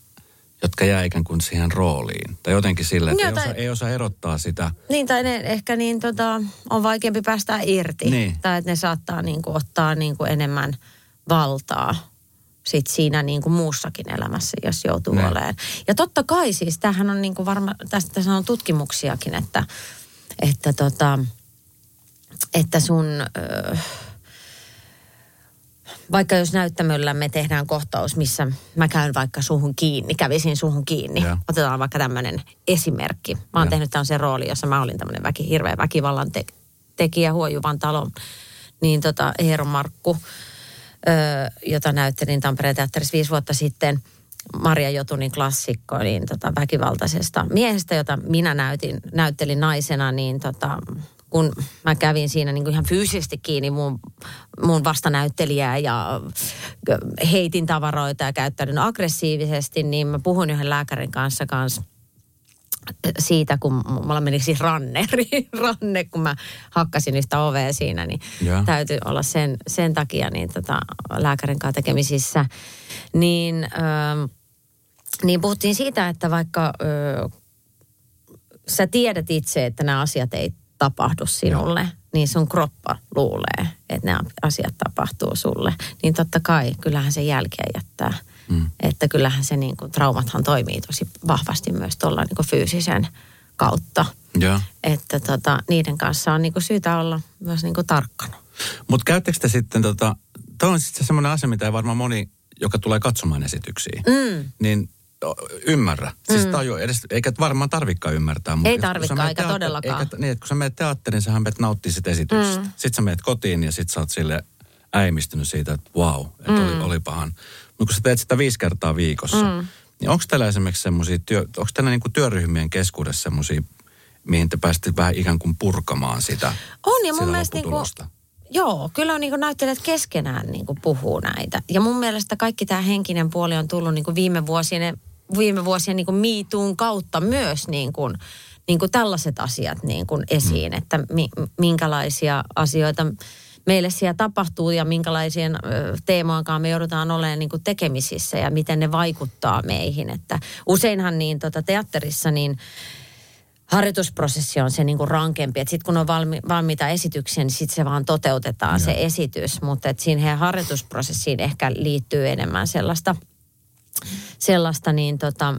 jotka jää ikään kuin siihen rooliin? Tai jotenkin sille, että Joo, ei, tai- osaa, ei osaa erottaa sitä. Niin, tai ne ehkä niin tota, on vaikeampi päästä irti. Niin. Tai että ne saattaa niin kuin, ottaa niin kuin enemmän valtaa sit siinä niin kuin muussakin elämässä, jos joutuu Niin. olemaan. Ja totta kai siis, tämähän on niin kuin varma, tästä tässä on tutkimuksiakin, että, että, tota, että sun... Ö, vaikka jos näyttämöllä me tehdään kohtaus, missä mä käyn vaikka suhun kiinni, kävisin suhun kiinni. Joo. Otetaan vaikka tämmöinen esimerkki. Mä oon Joo. tehnyt tämmöisen rooli, jossa mä olin tämmöinen väki, hirveä väkivallan te- tekijä Huojuvan talon. Niin tota Eero Markku, ö, jota näyttelin Tampereen teatterissa viisi vuotta sitten. Maria Jotunin klassikko, niin tota väkivaltaisesta miehestä, jota minä näytin, näyttelin naisena, niin tota, kun mä kävin siinä niin kuin ihan fyysisesti kiinni mun, mun vastanäyttelijää ja heitin tavaroita ja käyttäydyn aggressiivisesti, niin mä puhun yhden lääkärin kanssa kanssa siitä, kun mulla meni siis ranne, [LAUGHS] ranne kun mä hakkasin yhtä ovea siinä, niin Joo. täytyy olla sen, sen takia niin tota, lääkärin kanssa tekemisissä. Niin, ö, niin puhuttiin siitä, että vaikka ö, sä tiedät itse, että nämä asiat ei tapahdu sinulle, niin sun kroppa luulee, että nämä asiat tapahtuu sulle. Niin totta kai, kyllähän se jälkeen jättää. Mm. Että kyllähän se niin kuin, traumathan toimii tosi vahvasti myös tuolla niin kuin fyysisen kautta. Joo. Että tota, niiden kanssa on niin kuin, syytä olla myös niin kuin, tarkkana. Mutta käyttekö te sitten, tota, tämä on sitten semmoinen asia, mitä ei varmaan moni, joka tulee katsomaan esityksiä, Mm. niin ymmärrä. Siis mm. tajua edes, eikä varmaan tarvikaan ymmärtää. mutta Ei tarvikaan, eikä todellakaan. Eikä, niin, että kun sä menet teatteriin, sähän menet nauttii sit esityksestä. Mm. Sitten sä menet kotiin ja sit sä oot sille äimistynyt siitä, että wow, että mm. oli, olipahan. Mutta kun sä teet sitä viisi kertaa viikossa, mm. niin onko teillä esimerkiksi semmoisia, työ, onko teillä niinku työryhmien keskuudessa semmoisia, mihin te pääsitte vähän ikään kuin purkamaan sitä, On ja mun sitä mielestä niinku, joo, kyllä on niinku näyttelijät keskenään niinku puhuu näitä. Ja mun mielestä kaikki tämä henkinen puoli on tullut niinku viime vuosien, viime vuosien niinku miituun kautta myös niinku, niinku tällaiset asiat niinku esiin, että mi, minkälaisia asioita meille siellä tapahtuu ja minkälaisien ö, teemoinkaan me joudutaan olemaan niin kuin tekemisissä ja miten ne vaikuttaa meihin. Että useinhan niin tota teatterissa niin harjoitusprosessi on se niin kuin rankempi. Sitten kun on valmi, valmiita esityksiä, niin sitten se vaan toteutetaan se esitys. Mutta siihen harjoitusprosessiin ehkä liittyy enemmän sellaista, sellaista niin tota,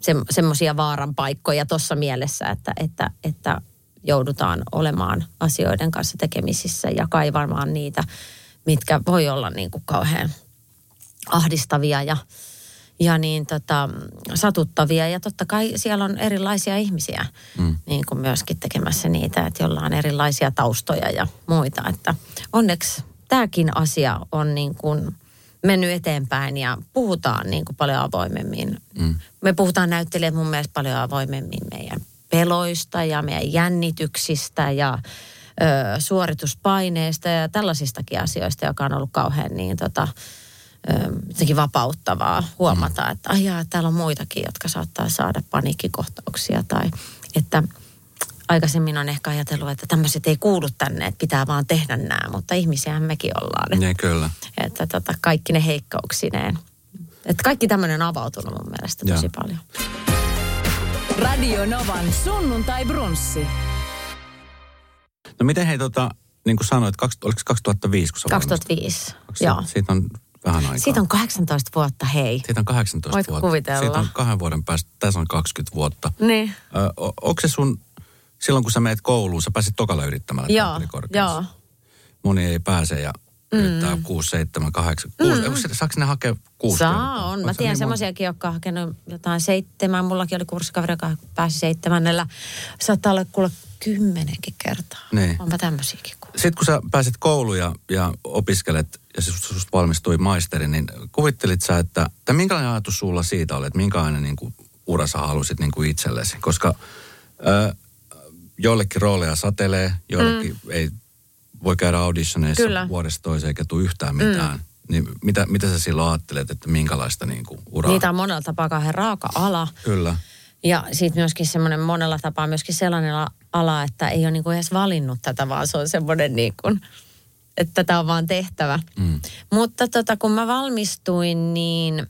se, semmoisia vaaran paikkoja tuossa mielessä, että, että, että joudutaan olemaan asioiden kanssa tekemisissä ja kaivamaan niitä, mitkä voi olla niin kuin kauhean ahdistavia ja, ja niin tota, satuttavia. Ja totta kai siellä on erilaisia ihmisiä mm. niin kuin myöskin tekemässä niitä, että joilla on erilaisia taustoja ja muita. Että onneksi tämäkin asia on niin kuin mennyt eteenpäin ja puhutaan niin kuin paljon avoimemmin. Mm. Me puhutaan näyttelijät mun mielestä paljon avoimemmin meidän peloista ja meidän jännityksistä ja ö, suorituspaineista ja tällaisistakin asioista, joka on ollut kauhean niin tota, ö, jotenkin vapauttavaa huomata, että ai jaa, täällä on muitakin, jotka saattaa saada paniikkikohtauksia tai että aikaisemmin on ehkä ajatellut, että tämmöiset ei kuulu tänne, että pitää vaan tehdä nämä, mutta ihmisiähän mekin ollaan. Niin, kyllä. Että tota, kaikki ne heikkouksineen. Että kaikki tämmöinen on avautunut mun mielestä tosi Joo. paljon. Radio Novan sunnuntai brunssi. No miten hei tota, niin kuin sanoit, kaks, oliko se 2005, kun sä 2005, valmistut? joo. Siitä on vähän aikaa. Siitä on 18 vuotta, hei. Siitä on 18 Voit vuotta. kuvitella. Siitä on kahden vuoden päästä, tässä on 20 vuotta. Niin. Ö, o- onko se sun, silloin kun sä meet kouluun, sä pääsit tokalla yrittämällä Joo, joo. Moni ei pääse ja yrittää 6, 7, 8, 6. Mm. Saako ne hakea 6 Saa, on. Mä tiedän niin semmoisiakin, jotka on hakenut jotain seitsemän. Mullakin oli kurssikaveri, joka pääsi seitsemännellä. Saattaa olla kuule kymmenenkin kertaa. Niin. Onpa tämmöisiäkin kuullut. Sitten kun sä pääset kouluun ja, ja opiskelet ja susta valmistui maisteri, niin kuvittelit sä, että, että minkälainen ajatus sulla siitä oli, että minkälainen niin kuin, ura sä halusit niin kuin itsellesi? Koska ö, joillekin rooleja satelee, joillekin mm. ei voi käydä auditioneissa Kyllä. vuodesta toiseen eikä tule yhtään mitään. Mm. Niin mitä, mitä sä silloin ajattelet, että minkälaista niin kuin, uraa? Niitä on monella tapaa kauhean raaka ala. Kyllä. Ja sitten myöskin semmoinen monella tapaa myöskin sellainen ala- että ei ole niinku edes valinnut tätä, vaan se on semmoinen niin kuin, että tätä on vaan tehtävä. Mm. Mutta tota, kun mä valmistuin, niin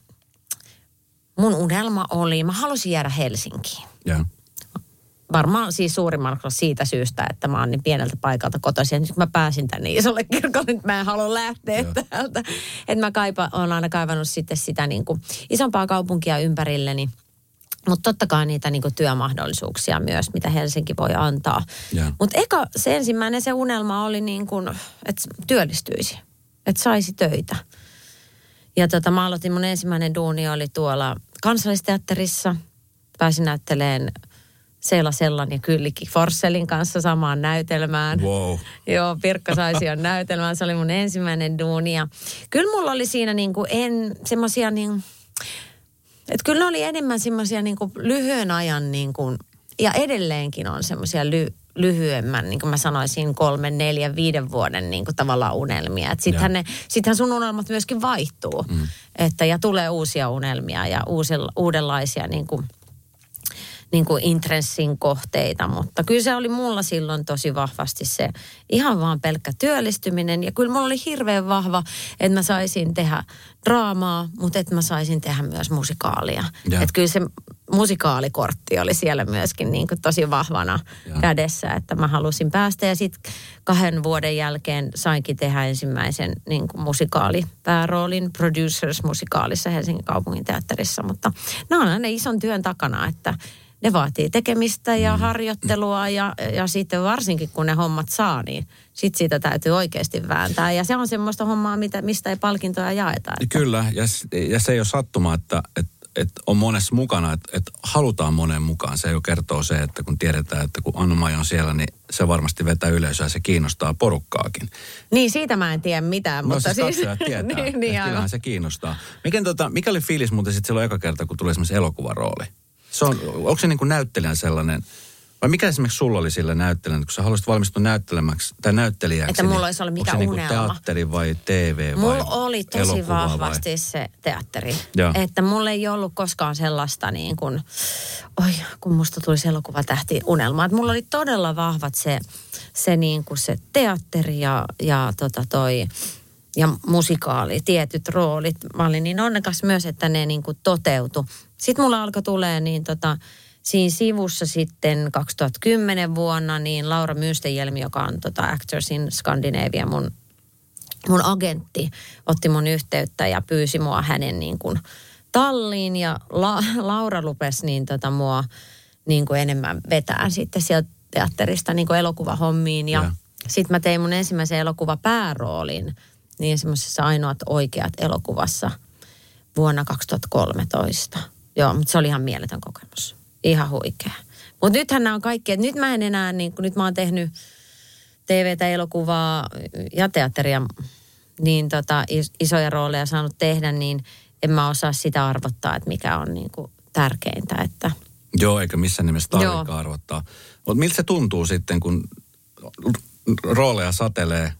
mun unelma oli, mä halusin jäädä Helsinkiin. Ja. Varmaan siis suurimman osa siitä syystä, että mä oon niin pieneltä paikalta kotoisin. Ja nyt mä pääsin tänne isolle kirkolle, nyt mä en halua lähteä Joo. täältä. Että mä kaipa, oon aina kaivannut sitten sitä niin kuin isompaa kaupunkia ympärilleni. Mutta totta kai niitä niin kuin työmahdollisuuksia myös, mitä Helsinki voi antaa. Mutta eka se ensimmäinen se unelma oli niin kuin, että työllistyisi, että saisi töitä. Ja tota, mä aloitin, mun ensimmäinen duuni oli tuolla kansallisteatterissa. Pääsin näytteleen Seila Sellan ja Kyllikki Forsselin kanssa samaan näytelmään. Wow. Joo, Pirkka Saision [LAUGHS] näytelmään. Se oli mun ensimmäinen duuni. Ja kyllä mulla oli siinä niin kuin en semmoisia niin... Että kyllä ne oli enemmän semmoisia niin kuin lyhyen ajan niin kuin, ja edelleenkin on semmoisia ly, lyhyemmän, niin kuin mä sanoisin, kolmen, neljän, viiden vuoden niin kuin tavallaan unelmia. Että sittenhän, ne, sittenhän sun unelmat myöskin vaihtuu. Mm. Että, ja tulee uusia unelmia ja uusilla, uudenlaisia niin kuin, niin kuin intressin kohteita, mutta kyllä se oli mulla silloin tosi vahvasti se ihan vaan pelkkä työllistyminen. Ja kyllä mulla oli hirveän vahva, että mä saisin tehdä draamaa, mutta että mä saisin tehdä myös musikaalia. Ja. Että kyllä se musikaalikortti oli siellä myöskin niin kuin tosi vahvana Ja. kädessä, että mä halusin päästä. Ja sitten kahden vuoden jälkeen sainkin tehdä ensimmäisen niin kuin musikaalipääroolin Producers-musikaalissa Helsingin kaupungin teatterissa. Mutta ne on aina ison työn takana, että ne vaatii tekemistä ja harjoittelua ja, ja sitten varsinkin kun ne hommat saa, niin sitten siitä täytyy oikeasti vääntää. Ja se on semmoista hommaa, mitä, mistä ei palkintoja jaeta. Että. Kyllä, ja, ja se ei ole sattuma, että, että, että on monessa mukana, että, että halutaan monen mukaan. Se jo kertoo se, että kun tiedetään, että kun anna on siellä, niin se varmasti vetää yleisöä ja se kiinnostaa porukkaakin. Niin, siitä mä en tiedä mitään, No mutta siis katsojat tietää, [LAUGHS] niin, niin kyllähän se kiinnostaa. Mikä, tota, mikä oli fiilis muuten sitten silloin eka kerta, kun tuli esimerkiksi elokuvarooli? Se on, onko se niin kuin näyttelijän sellainen, vai mikä esimerkiksi sulla oli sillä näyttelijän, kun sä haluaisit valmistua näyttelemäksi tai näyttelijäksi? Että mulla niin olisi ollut onko mikä niinku unelma? teatteri vai TV vai Mulla oli tosi vahvasti Vai? se teatteri. Joo. Että mulla ei ollut koskaan sellaista niin kuin, oi kun musta tuli se elokuvatähti unelma. Että mulla oli todella vahvat se, se, niin kuin se teatteri ja, ja tota toi, ja musikaali, tietyt roolit. Mä olin niin onnekas myös, että ne niin kuin toteutu. Sitten mulla alkoi tulee niin tota, siinä sivussa sitten 2010 vuonna niin Laura Mystejelmi, joka on tota Actors in Scandinavia, mun mun agentti otti mun yhteyttä ja pyysi mua hänen niin kuin talliin ja La- Laura lupesi niin tota mua niin kuin enemmän vetää sitten sieltä teatterista niin kuin elokuvahommiin ja, Ja. ja. sitten mä tein mun ensimmäisen elokuvapääroolin niin semmoisessa ainoat oikeat elokuvassa vuonna 2013. Joo, mutta se oli ihan mieletön kokemus. Ihan huikea. Mutta nythän nämä on kaikki, että nyt mä en enää, niin kun nyt mä oon tehnyt TVtä, elokuvaa ja teatteria, niin tota, is- isoja rooleja saanut tehdä, niin en mä osaa sitä arvottaa, että mikä on niin kuin tärkeintä. Että Joo, eikä missään nimessä tarvikaan arvottaa. Mutta miltä se tuntuu sitten, kun rooleja satelee?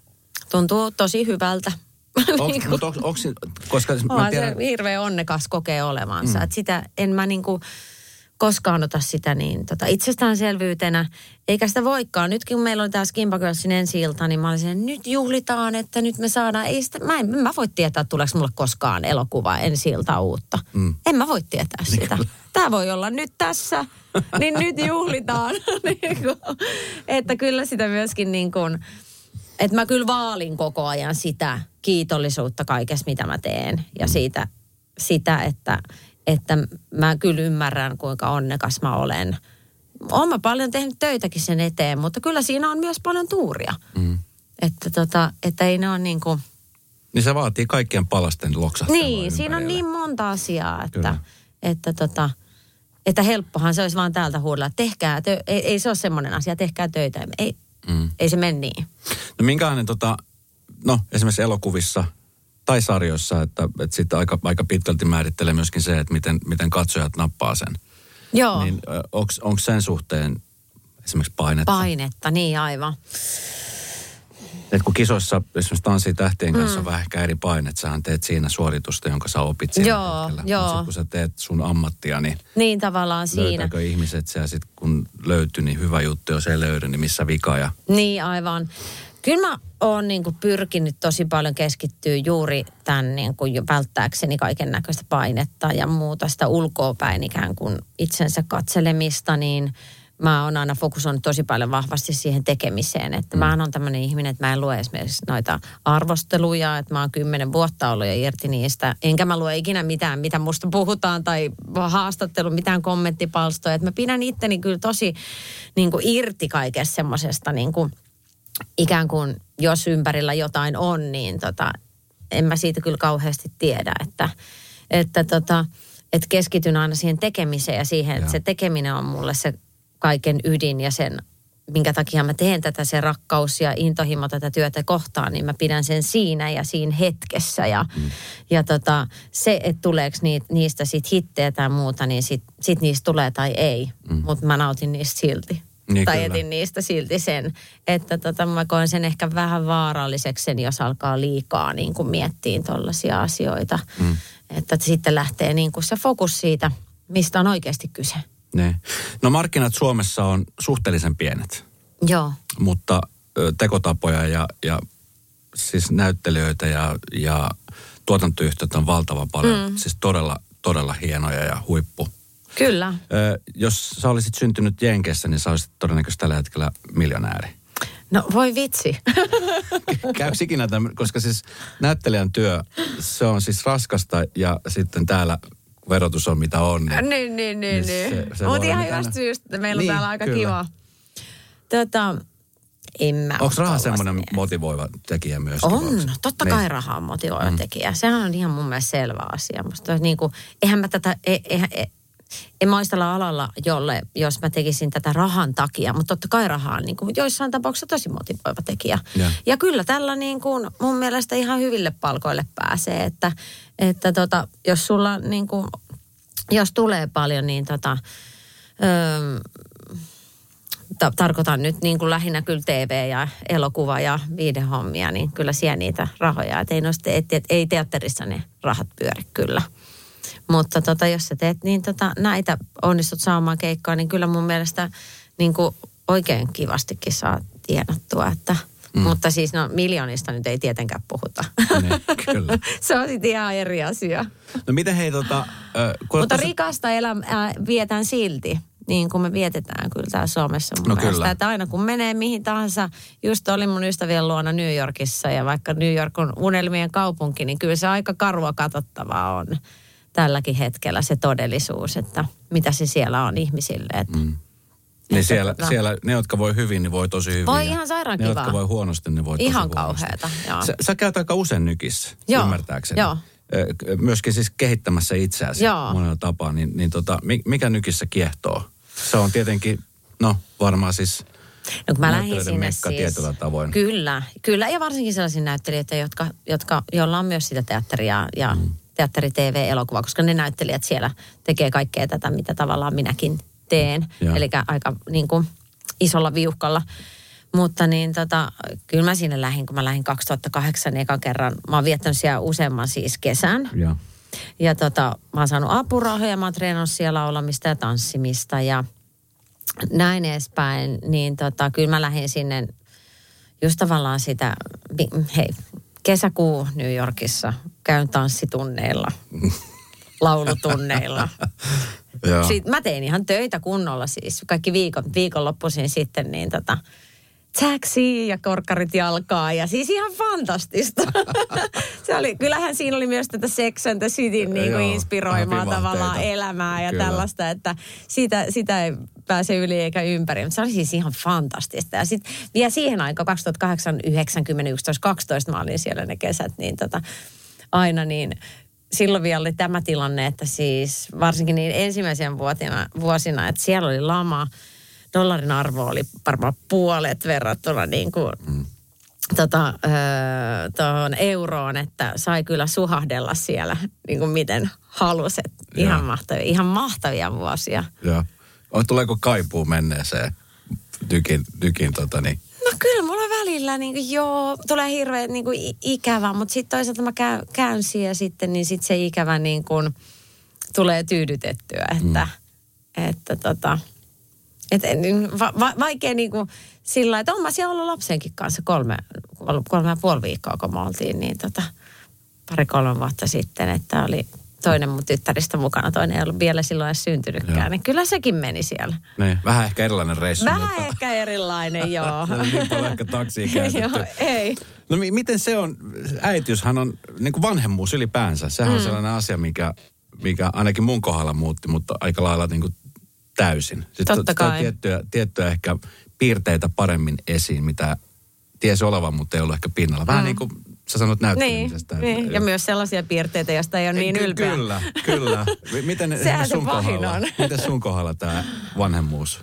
tuntuu tosi hyvältä. Onks, Niin onks, onks, koska mä Onhan tiedän, se hirveän onnekas kokee olevansa. Mm. Että sitä en mä niinku koskaan ota sitä niin tota, itsestäänselvyytenä, eikä sitä voikaan. Nytkin kun meillä oli tämä Skimpa Girlsin ensi ilta, niin mä olin silleen, nyt juhlitaan, että nyt me saadaan. Ei sitä, mä, en, mä voi tietää, tuleeko mulle koskaan elokuva ensi ilta uutta. Mm. En mä voi tietää sitä. Tämä voi olla nyt tässä, niin nyt juhlitaan. [LAUGHS] niin että kyllä sitä myöskin niin kuin, että mä kyllä vaalin koko ajan sitä kiitollisuutta kaikessa, mitä mä teen. Ja siitä, sitä, että, että mä kyllä ymmärrän, kuinka onnekas mä olen. Oon mä paljon tehnyt töitäkin sen eteen, mutta kyllä siinä on myös paljon tuuria. Mm. Että, tota, että ei ne ole niin kuin, Niin se vaatii kaikkien palasten loksahtelua Niin, siinä on ympärille. niin monta asiaa, että, Kyllä. että, tota, että helppohan se olisi vaan täältä huudella, että tehkää, tö- ei, ei se ole semmoinen asia, tehkää töitä. Ei, Mm. ei se mene niin. No minkälainen tota, no esimerkiksi elokuvissa tai sarjoissa, että, että sitten aika, aika pitkälti määrittelee myöskin se, että miten, miten katsojat nappaa sen. Joo, Niin onko sen suhteen esimerkiksi painetta? painetta, niin aivan. Et kun kisoissa esimerkiksi tanssii tähtien kanssa mm. on vähän ehkä eri painet, sähän teet siinä suoritusta, jonka sä opit siinä Joo, hetkellä. joo. Sit kun sä teet sun ammattia, niin Niin tavallaan siinä. ihmiset se ja sitten kun löytyy, niin hyvä juttu, jos ei löydy, niin missä vika ja Niin aivan. Kyllä mä oon niinku pyrkinyt tosi paljon keskittyä juuri tämän niinku jo välttääkseni kaiken näköistä painetta ja muuta sitä ulkoapäin ikään kuin itsensä katselemista, niin mä oon aina fokusoinut tosi paljon vahvasti siihen tekemiseen. Että mm. mä oon tämmöinen ihminen, että mä en lue esimerkiksi noita arvosteluja, että mä oon kymmenen vuotta ollut jo irti niistä. Enkä mä lue ikinä mitään, mitä musta puhutaan tai haastattelu, mitään kommenttipalstoja. Että mä pidän itteni kyllä tosi niin kuin irti kaikesta semmoisesta niin kuin, ikään kuin jos ympärillä jotain on, niin tota, en mä siitä kyllä kauheasti tiedä, että, että, tota, että keskityn aina siihen tekemiseen ja siihen, että se tekeminen on mulle se kaiken ydin ja sen, minkä takia mä teen tätä, se rakkaus ja intohimo tätä työtä kohtaan, niin mä pidän sen siinä ja siinä hetkessä. Ja, mm. ja tota, se, että tuleeko niitä, niistä sit hittejä tai muuta, niin sit, sit niistä tulee tai ei. Mm. Mutta mä nautin niistä silti. Niin, tai kyllä. etin niistä silti sen, että tota, mä koen sen ehkä vähän vaaralliseksi sen, jos alkaa liikaa niin kuin miettiin tollaisia asioita. Mm. Että sitten lähtee niin kuin se fokus siitä, mistä on oikeasti kyse. Ne. No markkinat Suomessa on suhteellisen pienet, Joo. mutta tekotapoja ja, ja siis näyttelijöitä ja, ja tuotantoyhtiöitä on valtavan paljon. Mm. Siis todella, todella hienoja ja huippu. Kyllä. Ö, jos sä olisit syntynyt Jenkeissä, niin sä olisit todennäköisesti tällä hetkellä miljonääri. No voi vitsi. [LAUGHS] Käykö ikinä tämän, koska siis näyttelijän työ, se on siis raskasta ja sitten täällä verotus on mitä on. Niin, niin, niin, niin. Niin niin. se- se Mutta ihan hyvästä syystä, että meillä on Niin, täällä aika kyllä. kiva. Tota, en mä Onko raha semmoinen miettinyt. motivoiva tekijä myöskin? On, se- totta Niin. kai raha on motivoiva mm. tekijä. Sehän on ihan mun mielestä selvä asia. Musta niin kuin, eihän mä tätä, e, eihän, e, en mä olisi tällä alalla, jolle, jos mä tekisin tätä rahan takia, mutta totta kai raha on niin kuin, joissain tapauksissa tosi motivoiva tekijä. Ja. ja kyllä tällä niin kuin, mun mielestä ihan hyville palkoille pääsee, että, että tota, jos sulla niin kuin, jos tulee paljon, niin tota, öö, ta- tarkoitan nyt niin kuin lähinnä kyllä TV ja elokuva ja viidehommia, niin kyllä siellä niitä rahoja. Et ei, noista, et, et, ei teatterissa ne rahat pyöri kyllä. Mutta tota, jos sä teet niin tota, näitä onnistut saamaan keikkaa, niin kyllä mun mielestä niin kuin oikein kivastikin saa tienattua. Että, mm. Mutta siis no miljoonista nyt ei tietenkään puhuta. Niin, kyllä. [LAUGHS] Se on sitten ihan eri asia. No miten hei tota... Kun Mutta tässä- rikasta elämää vietän silti, niin kuin me vietetään kyllä täällä Suomessa mun No mielestä. kyllä. Että aina kun menee mihin tahansa, just olin mun ystävien luona New Yorkissa ja vaikka New York on unelmien kaupunki, niin kyllä se aika karua katsottavaa on tälläkin hetkellä se todellisuus, että mitä se siellä on ihmisille. Että, Mm. Niin siellä, tota- siellä, ne, jotka voi hyvin, niin voi tosi hyvin. Voi ihan sairaan Ne, jotka voi huonosti, niin voi tosi Ihan kauheata, joo. Sä, sä käyt aika usein nykissä, Joo, ymmärtääkseni. joo. Myöskin siis kehittämässä itseäsi Joo. monella tapaa. Niin, niin tota, mi- mikä nykissä kiehtoo? Se on tietenkin, no varmaan siis No kun mä lähdin sinne siis, tietyllä tavoin. Kyllä, kyllä ja varsinkin sellaisia näyttelijöitä, jotka, jotka, joilla on myös sitä teatteria ja mm. Teatteri, TV, elokuva, koska ne näyttelijät siellä tekee kaikkea tätä, mitä tavallaan minäkin teen. Eli aika niin kuin, isolla viuhkalla. Mutta niin tota, kyllä mä sinne lähdin, kun mä lähdin 2008 ekan kerran. Mä oon viettänyt siellä useamman siis kesän. Ja. Ja tota, mä oon saanut apurahoja, mä oon treenannut siellä olemista ja tanssimista ja näin edespäin. Niin tota, kyllä mä lähdin sinne just tavallaan sitä, hei, kesäkuu New Yorkissa, käyn tanssitunneilla, [LAUGHS] laulutunneilla. Sitten mä tein ihan töitä kunnolla siis, kaikki viikon, viikonloppuisin sitten, niin tota, taxi ja korkkarit jalkaa ja siis ihan fantastista. [LAUGHS] se oli, kyllähän siinä oli myös tätä Sex and the Cityn niin kuin inspiroimaa tavallaan elämää ja Kyllä. tällaista, että sitä, sitä ei pääse yli eikä ympäri. Mutta se oli siis ihan fantastista. Ja sitten vielä siihen aikaan 2008, 90, 11, 12 mä olin siellä ne kesät, niin tota, aina niin silloin vielä oli tämä tilanne, että siis varsinkin niin ensimmäisen vuotina, vuosina, että siellä oli lama, dollarin arvo oli varmaan puolet verrattuna niin kuin, mm. tota, öö, euroon, että sai kyllä suhahdella siellä niin kuin miten halusi. Ihan mahtavia, ihan mahtavia vuosia. Joo. Tuleeko kaipuu menneeseen tykin, tykin tota niin? No kyllä mulla välillä niin kuin, joo, tulee hirveän niin kuin, ikävä, mutta sitten toisaalta mä käyn, käyn siellä sitten, niin sitten se ikävä niin kuin, tulee tyydytettyä, että, mm. että tota, et, va, va, vaikea niin kuin, sillä että on mä siellä ollut lapsenkin kanssa kolme, kolme ja puoli viikkoa, kun me oltiin, niin tota, pari-kolme vuotta sitten, että oli toinen mun tyttäristä mukana, toinen ei ollut vielä silloin edes syntynytkään. Niin kyllä sekin meni siellä. Niin, vähän ehkä erilainen reissu. Vähän mutta... ehkä erilainen, [LAUGHS] joo. niin paljon ehkä taksia [LAUGHS] joo, ei. No miten se on, äitiyshän on, niin kuin vanhemmuus ylipäänsä, sehän mm. on sellainen asia, mikä, mikä ainakin mun kohdalla muutti, mutta aika lailla niin kuin täysin. Sitten Totta kai. Tiettyjä, tiettyjä ehkä piirteitä paremmin esiin, mitä tiesi olevan, mutta ei ollut ehkä pinnalla. Vähän mm. niin kuin sä sanot näyttelemisestä. Niin, niin. ja myös sellaisia piirteitä, joista ei ole niin ylpeä. Kyllä, kyllä. [LAUGHS] Miten Sehän sun, kohdalla, miten sun kohdalla tämä vanhemmuus?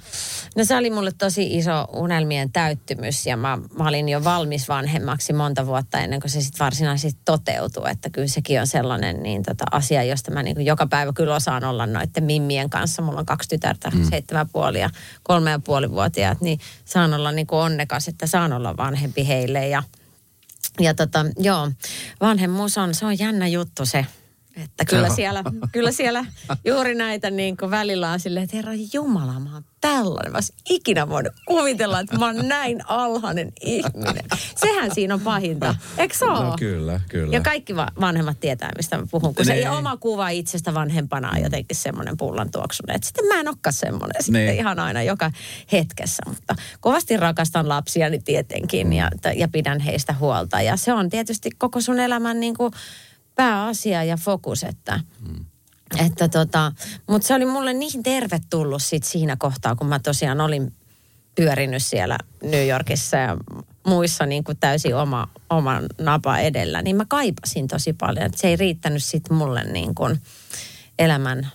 No se oli mulle tosi iso unelmien täyttymys ja mä, mä olin jo valmis vanhemmaksi monta vuotta ennen kuin se sitten varsinaisesti toteutui. Että kyllä sekin on sellainen niin tota, asia, josta mä niin joka päivä kyllä osaan olla noiden mimmien kanssa. Mulla on kaksi tytärtä, mm. seitsemän puoli ja kolme ja puoli vuotiaat, niin saan olla niin onnekas, että saan olla vanhempi heille ja – ja tota, joo, vanhemmuus on, se on jännä juttu se. Että kyllä siellä, kyllä siellä juuri näitä niin kuin välillä on silleen, että herra Jumala, mä oon tällainen. Mä ikinä voinut kuvitella, että mä oon näin alhainen ihminen. Sehän siinä on pahinta. Eikö se No, kyllä, kyllä. Ja kaikki va- vanhemmat tietää, mistä mä puhun. Kun ne. se oma kuva itsestä vanhempana on jotenkin semmoinen pullan tuoksunen. Että sitten mä en olekaan semmoinen. Sitten ne. ihan aina joka hetkessä. Mutta kovasti rakastan lapsiani tietenkin ja, ja pidän heistä huolta. Ja se on tietysti koko sun elämän niin kuin pääasia ja fokus, että... Mm. Että tota, mutta se oli mulle niin tervetullut sit siinä kohtaa, kun mä tosiaan olin pyörinyt siellä New Yorkissa ja muissa niin kuin täysin oma, oman napa edellä, niin mä kaipasin tosi paljon. Että se ei riittänyt sitten mulle niin kuin elämän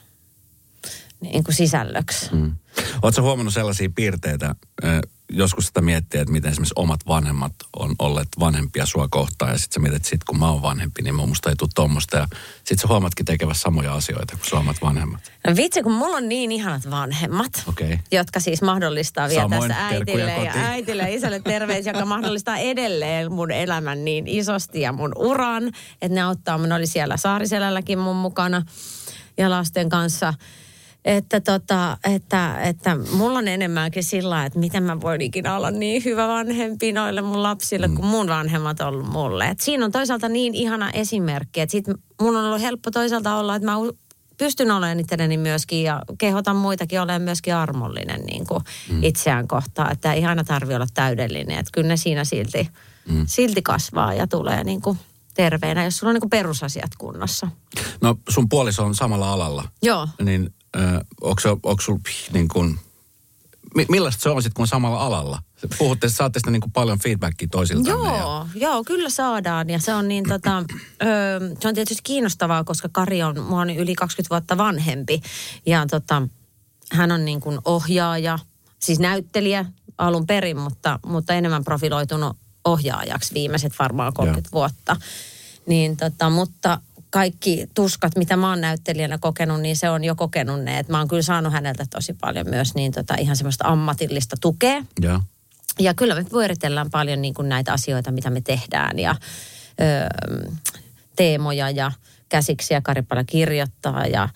niin kuin sisällöksi. Mm. Oletko huomannut sellaisia piirteitä, joskus sitä miettiä, että miten esimerkiksi omat vanhemmat on olleet vanhempia sua kohtaan. Ja sitten sä mietit, että sit kun mä oon vanhempi, niin musta ei tule tuommoista. Ja sitten sä huomatkin tekevässä samoja asioita kuin sun omat vanhemmat. No vitsi, kun mulla on niin ihanat vanhemmat, okay. jotka siis mahdollistaa vielä Samoin tästä äitille ja äitille ja isälle terveys, joka mahdollistaa edelleen mun elämän niin isosti ja mun uran. Että ne auttaa, mun oli siellä Saariselälläkin mun mukana ja lasten kanssa – että, tota, että, että mulla on enemmänkin sillä että miten mä voin ikinä olla niin hyvä vanhempi noille mun lapsille, mm. kuin mun vanhemmat on ollut mulle. Et siinä on toisaalta niin ihana esimerkki, että sit mun on ollut helppo toisaalta olla, että mä pystyn olemaan itselleni myöskin ja kehotan muitakin olemaan myöskin armollinen niin kuin mm. itseään kohtaan. Että ei aina tarvi olla täydellinen. Että kyllä ne siinä silti, mm. silti kasvaa ja tulee niin kuin terveenä, jos sulla on niin kuin perusasiat kunnossa. No sun puoliso on samalla alalla. Joo. Niin onko, onko sulla niin kuin, millaista se on sitten, kun on samalla alalla? Puhutte, saatte sitä niin kuin paljon feedbackia toisilta. Joo, ja... joo, kyllä saadaan. Ja se on niin tota, ö, se on tietysti kiinnostavaa, koska Kari on, mua on yli 20 vuotta vanhempi. Ja tota, hän on niin kuin ohjaaja, siis näyttelijä alun perin, mutta, mutta enemmän profiloitunut ohjaajaksi viimeiset varmaan 30 ja. vuotta. Niin tota, mutta kaikki tuskat, mitä mä oon näyttelijänä kokenut, niin se on jo kokenut ne. Et mä oon kyllä saanut häneltä tosi paljon myös niin tota, ihan semmoista ammatillista tukea. Ja, ja kyllä me pyöritellään paljon niin kuin näitä asioita, mitä me tehdään ja ö, teemoja ja käsiksiä Karipala kirjoittaa ja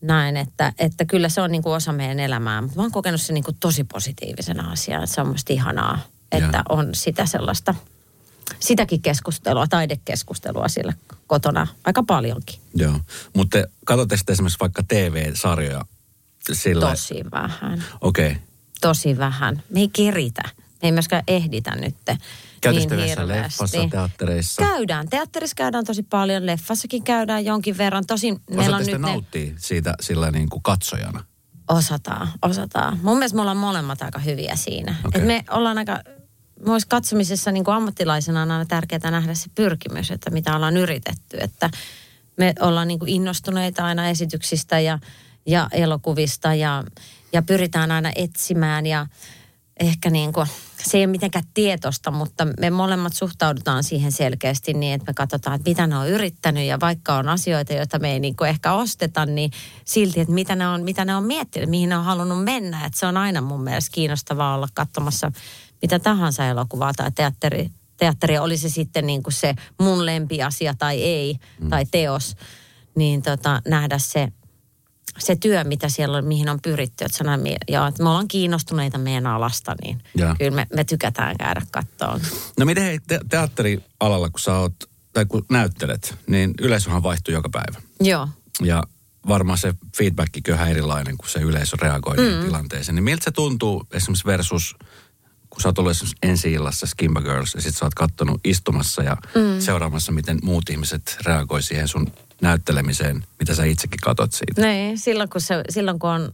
näin, että, että kyllä se on niin kuin osa meidän elämää. Mutta mä oon kokenut se niin kuin tosi positiivisena asiana, että se on musta ihanaa, että ja. on sitä sellaista – sitäkin keskustelua, taidekeskustelua siellä kotona aika paljonkin. Joo, mutta katsotte sitten esimerkiksi vaikka TV-sarjoja sillä... Tosi vähän. Okei. Okay. Tosi vähän. Me ei keritä ei myöskään ehditä nyt Käytätkö niin leffassa, teattereissa? Käydään. Teatterissa käydään tosi paljon, leffassakin käydään jonkin verran. Tosin meillä on nyt te ne... siitä sillä niin kuin katsojana? Osataan, osataan. Mun mielestä me ollaan molemmat aika hyviä siinä. Okei. Et me ollaan aika, myös katsomisessa niin kuin ammattilaisena on aina tärkeää nähdä se pyrkimys, että mitä ollaan yritetty. Että me ollaan niin kuin innostuneita aina esityksistä ja, ja elokuvista ja, ja pyritään aina etsimään ja ehkä niin kuin, se ei ole mitenkään tietosta, mutta me molemmat suhtaudutaan siihen selkeästi niin, että me katsotaan, että mitä ne on yrittänyt ja vaikka on asioita, joita me ei niin kuin ehkä osteta, niin silti, että mitä ne on, mitä ne on miettinyt, mihin ne on halunnut mennä. Että se on aina mun mielestä kiinnostavaa olla katsomassa mitä tahansa elokuvaa tai teatteri, teatteri oli se sitten niin kuin se mun lempiasia tai ei, mm. tai teos, niin tota, nähdä se, se työ, mitä siellä on, mihin on pyritty. Että, sanan, ja, että me ollaan kiinnostuneita meidän alasta, niin Joo. kyllä me, me tykätään käydä kattoon. No miten hei, te- teatterialalla, kun sä oot, tai kun näyttelet, niin yleisöhän vaihtuu joka päivä. Joo. Ja varmaan se feedbackikin on ihan erilainen, kun se yleisö reagoi mm. tilanteeseen. Niin miltä se tuntuu esimerkiksi versus, kun sä oot ollut ensi illassa Skimba Girls, ja sit sä oot kattonut istumassa ja mm. seuraamassa, miten muut ihmiset reagoi siihen sun näyttelemiseen, mitä sä itsekin katot siitä. Niin, silloin kun, se, silloin kun on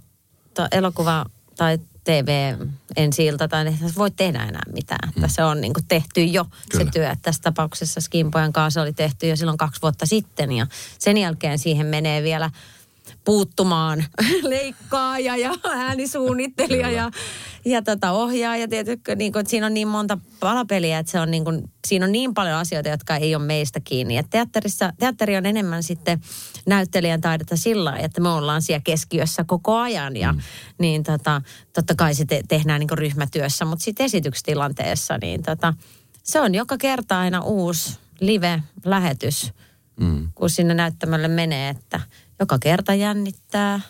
to, elokuva tai TV ensi ilta, tai ei voi tehdä enää mitään. Että se on niin kuin tehty jo Kyllä. se työ. Tässä tapauksessa Skimpojen kanssa oli tehty jo silloin kaksi vuotta sitten. Ja sen jälkeen siihen menee vielä puuttumaan [LAUGHS] leikkaaja ja äänisuunnittelija ja, ja tota ohjaaja. Tietysti, niin kuin, että siinä on niin monta palapeliä, että se on niin kuin, siinä on niin paljon asioita, jotka ei ole meistä kiinni. Et teatterissa, teatteri on enemmän sitten näyttelijän taidetta sillä että me ollaan siellä keskiössä koko ajan. Ja, mm. niin tota, totta kai se te, tehdään niin kuin ryhmätyössä, mutta sitten esitystilanteessa, niin tota, se on joka kerta aina uusi live-lähetys, Mm. kun sinne näyttämölle menee, että joka kerta jännittää.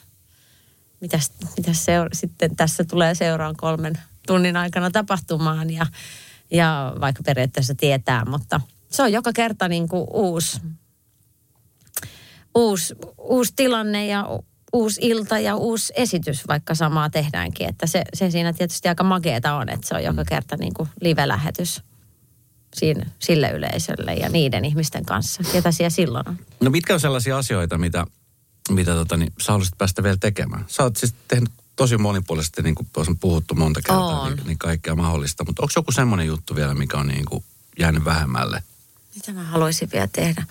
Mitäs, mitäs seura- sitten tässä tulee seuraan kolmen tunnin aikana tapahtumaan ja, ja vaikka periaatteessa tietää, mutta se on joka kerta niin kuin uusi, uusi, uusi tilanne ja uusi ilta ja uusi esitys, vaikka samaa tehdäänkin. Että se, se siinä tietysti aika makeeta on, että se on joka kerta niin kuin live-lähetys siinä, sille yleisölle ja niiden ihmisten kanssa, ketä siellä silloin on. No mitkä on sellaisia asioita, mitä, mitä tota, niin, sä haluaisit päästä vielä tekemään? Sä oot siis tehnyt tosi monipuolisesti, niin kuin on puhuttu monta kertaa, On. niin, niin kaikkea mahdollista. Mutta onko joku semmoinen juttu vielä, mikä on niin kuin jäänyt vähemmälle? Mitä mä haluaisin vielä tehdä?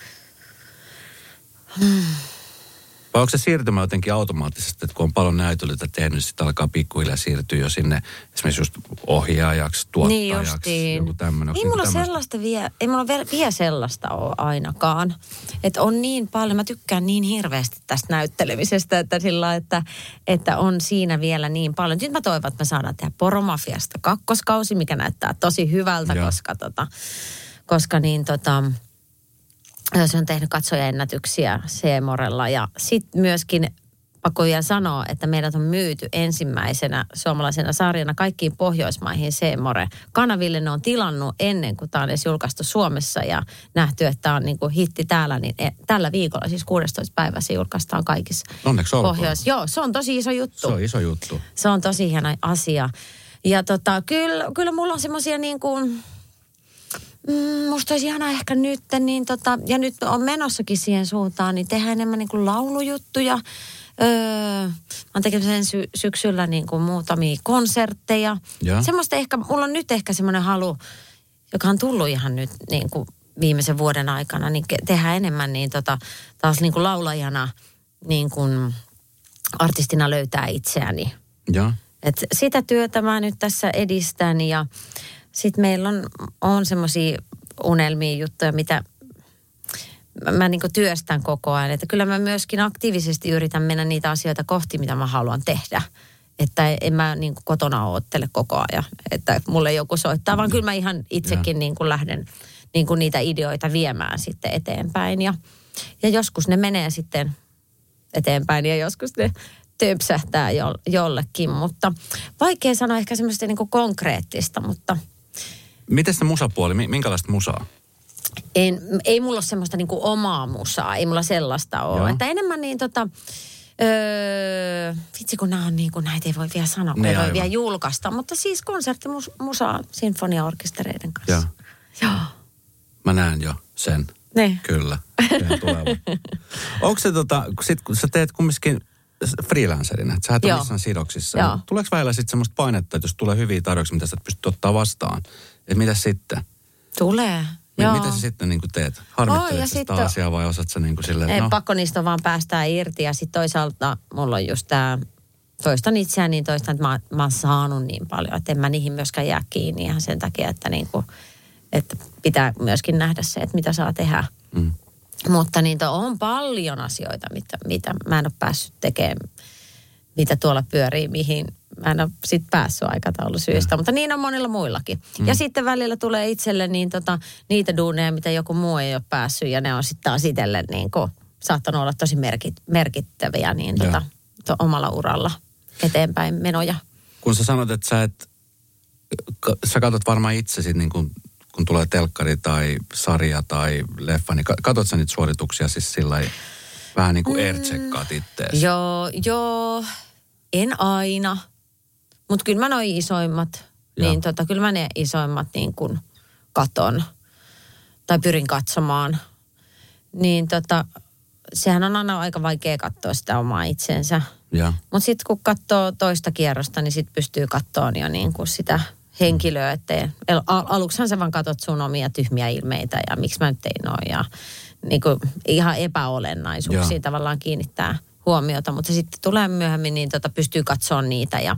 Vai onko se siirtymä jotenkin automaattisesti, että kun on paljon näytelyitä tehnyt, niin sitten alkaa pikkuhiljaa siirtyä jo sinne esimerkiksi just ohjaajaksi, Niin tuottajaksi, justiin. joku tämmöinen. Ei mulla sellaista vie, ei mulla vielä, vielä sellaista ole ainakaan. Että on niin paljon, mä tykkään niin hirveästi tästä näyttelemisestä, että sillä että, että on siinä vielä niin paljon. Nyt mä toivon, että me saadaan tehdä Poromafiasta kakkoskausi, mikä näyttää tosi hyvältä, Joo. koska tota, koska niin tota, se on tehnyt katsojaennätyksiä Seemorella ja sitten myöskin pakko vielä sanoa, että meidät on myyty ensimmäisenä suomalaisena sarjana kaikkiin Pohjoismaihin Seemore. Kanaville ne on tilannut ennen kuin tämä on edes julkaistu Suomessa ja nähty, että tämä on niin kuin hitti täällä, niin e- tällä viikolla, siis 16. päivä se julkaistaan kaikissa Onneksi olkoon. Pohjois. Joo, se on tosi iso juttu. Se on iso juttu. Se on tosi hieno asia. Ja tota, kyllä, kyllä mulla on semmoisia niin kuin, mm, musta olisi ihana ehkä nyt, niin tota, ja nyt on menossakin siihen suuntaan, niin tehdään enemmän niin kuin laulujuttuja. Öö, mä oon tekemässä sy- syksyllä niin kuin muutamia konsertteja. Ja. Semmoista ehkä, mulla on nyt ehkä semmoinen halu, joka on tullut ihan nyt niin kuin viimeisen vuoden aikana, niin tehdään enemmän niin tota, taas niin kuin laulajana, niin kuin artistina löytää itseäni. Ja. Et sitä työtä mä nyt tässä edistän ja sitten meillä on, on semmoisia unelmia juttuja, mitä mä, niin työstän koko ajan. Että kyllä mä myöskin aktiivisesti yritän mennä niitä asioita kohti, mitä mä haluan tehdä. Että en mä niin kotona oottele koko ajan, että mulle joku soittaa, vaan kyllä mä ihan itsekin niin lähden niin niitä ideoita viemään sitten eteenpäin. Ja, ja joskus ne menee sitten eteenpäin ja joskus ne töpsähtää jo, jollekin, mutta vaikea sanoa ehkä semmoista niin konkreettista, mutta Miten se musapuoli, mi- minkälaista musaa? en, ei mulla ole semmoista niin kuin omaa musaa, ei mulla sellaista ole. Joo. Että enemmän niin tota, Öö, vitsi kun nämä on niin kuin, näitä ei voi vielä sanoa, kun Niin, ei voi aivan. vielä julkaista. Mutta siis konserttimusa sinfoniaorkestereiden kanssa. Joo. Joo. Mä näen jo sen. Ne. Kyllä. sen tulevan. [LAUGHS] Onko se tota, sit kun sä teet kumminkin freelancerina, että sä et ole missään sidoksissa. Joo. Niin tuleeko välillä sitten semmoista painetta, että jos tulee hyviä tarjouksia, mitä sä et pysty ottaa vastaan, että mitä sitten? Tulee. Mi- Joo. Mitä sä sitten niin teet? Oi, ja Harmitteletko sitä asiaa vai osaat sä niin kuin silleen, Ei, no, pakko niistä vaan päästää irti. Ja sitten toisaalta mulla on just tämä, toistan itseään niin toistan, että mä, mä oon saanut niin paljon, että en mä niihin myöskään jää kiinni ihan sen takia, että, niinku, että pitää myöskin nähdä se, että mitä saa tehdä. mm, Mutta niitä on paljon asioita, mitä, mitä mä en ole päässyt tekemään, mitä tuolla pyörii, mihin mä en ole sit päässyt aikataulusyistä, mutta niin on monilla muillakin. Mm. Ja sitten välillä tulee itselle niin tota, niitä duuneja, mitä joku muu ei ole päässyt, ja ne on sitten taas itselle niin kuin, saattanut olla tosi merkit, merkittäviä niin Joo. tota, to, omalla uralla eteenpäin menoja. kun sä sanot, että sä et, sä katsot varmaan itse sit niin kuin, kun tulee telkkari tai sarja tai leffa, niin ka- katsot sä niitä suorituksia siis sillä vähän niin kuin mm. ittees. Joo, joo, en aina. Mutta kyllä mä noin isoimmat, niin tota, kyllä mä ne isoimmat niin kuin katon tai pyrin katsomaan. Niin tota, sehän on aina aika vaikea katsoa sitä omaa itsensä. Mutta sitten kun katsoo toista kierrosta, niin sitten pystyy katsoa jo niin kuin sitä henkilöä. Että al- aluksihan sä vaan katsot sun omia tyhmiä ilmeitä ja miksi mä nyt tein noin. Ja niin kuin ihan epäolennaisuuksia Joo. tavallaan kiinnittää huomiota. Mutta sitten tulee myöhemmin, niin tota pystyy katsoa niitä ja,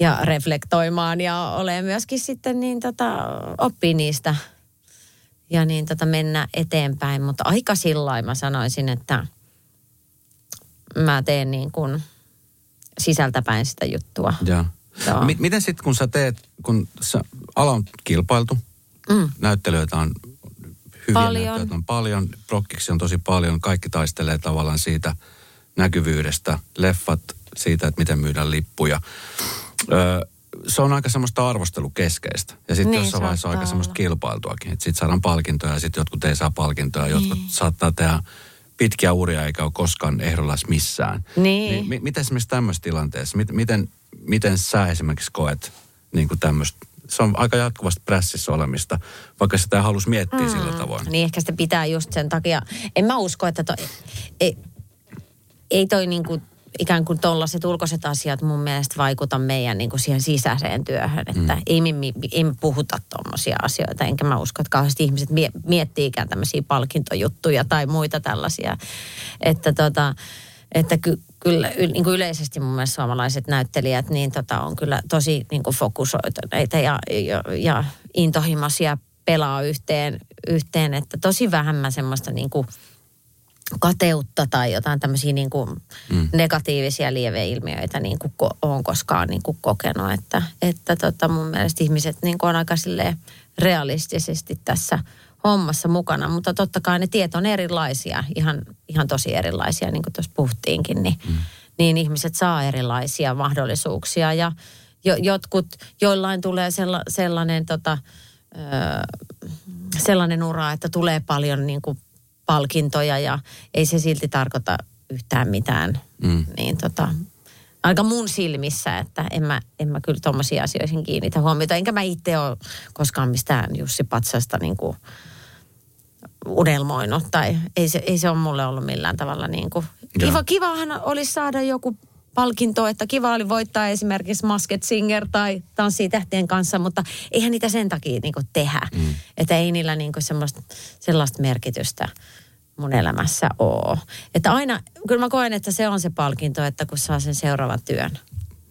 ja reflektoimaan. Ja ole myöskin sitten niin tota, oppii niistä ja niin tota mennä eteenpäin. Mutta aika sillä mä sanoisin, että mä teen niin kuin sisältäpäin sitä juttua. ja. Joo. M- miten sitten kun sä teet, kun sä, ala on kilpailtu, Mm. näyttelijöitä on hyviä Paljon. on paljon, prokkiksi on tosi paljon, kaikki taistelee tavallaan siitä näkyvyydestä, leffat siitä, että miten myydään lippuja. Öö, se on aika semmoista arvostelukeskeistä. Ja sitten Niin, jossain vaiheessa on aika semmoista kilpailtuakin. Sitten saadaan palkintoja ja sitten jotkut ei saa palkintoja. Jotkut saattaa tehdä pitkiä uria eikä ole koskaan ehdollais missään. Niin. mi- miten esimerkiksi tämmöisessä tilanteessa, mit, miten, miten sä esimerkiksi koet niin kuin tämmöistä, se on aika jatkuvasti prässissä olemista, vaikka sitä ei halus miettiä mm. sillä tavoin. Niin ehkä sitä pitää just sen takia. En mä usko, että toi, ei, ei toi niinku ikään kuin tollaset ulkoiset asiat mun mielestä vaikuta meidän niin kuin siihen sisäiseen työhön. Että mm. ei, me, ei me puhuta tommosia asioita, enkä mä usko, että kauheasti ihmiset mie- miettiikään tämmöisiä palkintojuttuja tai muita tällaisia. Että tota, että ky, kyllä y, niin kuin yleisesti mun mielestä suomalaiset näyttelijät niin tota, on kyllä tosi niin kuin fokusoituneita ja, ja, ja intohimoisia pelaa yhteen, yhteen, että tosi vähemmän semmoista niin kuin kateutta tai jotain tämmöisiä niin kuin mm. negatiivisia lieveilmiöitä niin kuin ko- olen koskaan niin kuin kokenut. Että, että tota mun mielestä ihmiset niin kuin on aika realistisesti tässä hommassa mukana, mutta totta kai ne tiet on erilaisia, ihan, ihan tosi erilaisia, niin kuin tuossa puhuttiinkin, niin, mm. niin ihmiset saa erilaisia mahdollisuuksia ja jo, jotkut, joillain tulee sella, sellainen tota, ö, sellainen ura, että tulee paljon niin kuin palkintoja ja ei se silti tarkoita yhtään mitään. Mm. Niin tota, aika mun silmissä, että en mä, en mä kyllä tuommoisiin asioihin kiinnitä huomiota. Enkä mä itse ole koskaan mistään Jussi Patsasta niin kuin unelmoinut tai ei se, ei se ole mulle ollut millään tavalla niin kuin. Kiva, kivahan olisi saada joku palkinto, että kiva oli voittaa esimerkiksi Masked Singer tai Tanssii tähtien kanssa, mutta eihän niitä sen takia niin tehdä. Mm. Että ei niillä niin semmoista, sellaista merkitystä mun elämässä ole. Että aina, kyllä mä koen, että se on se palkinto, että kun saa sen seuraavan työn.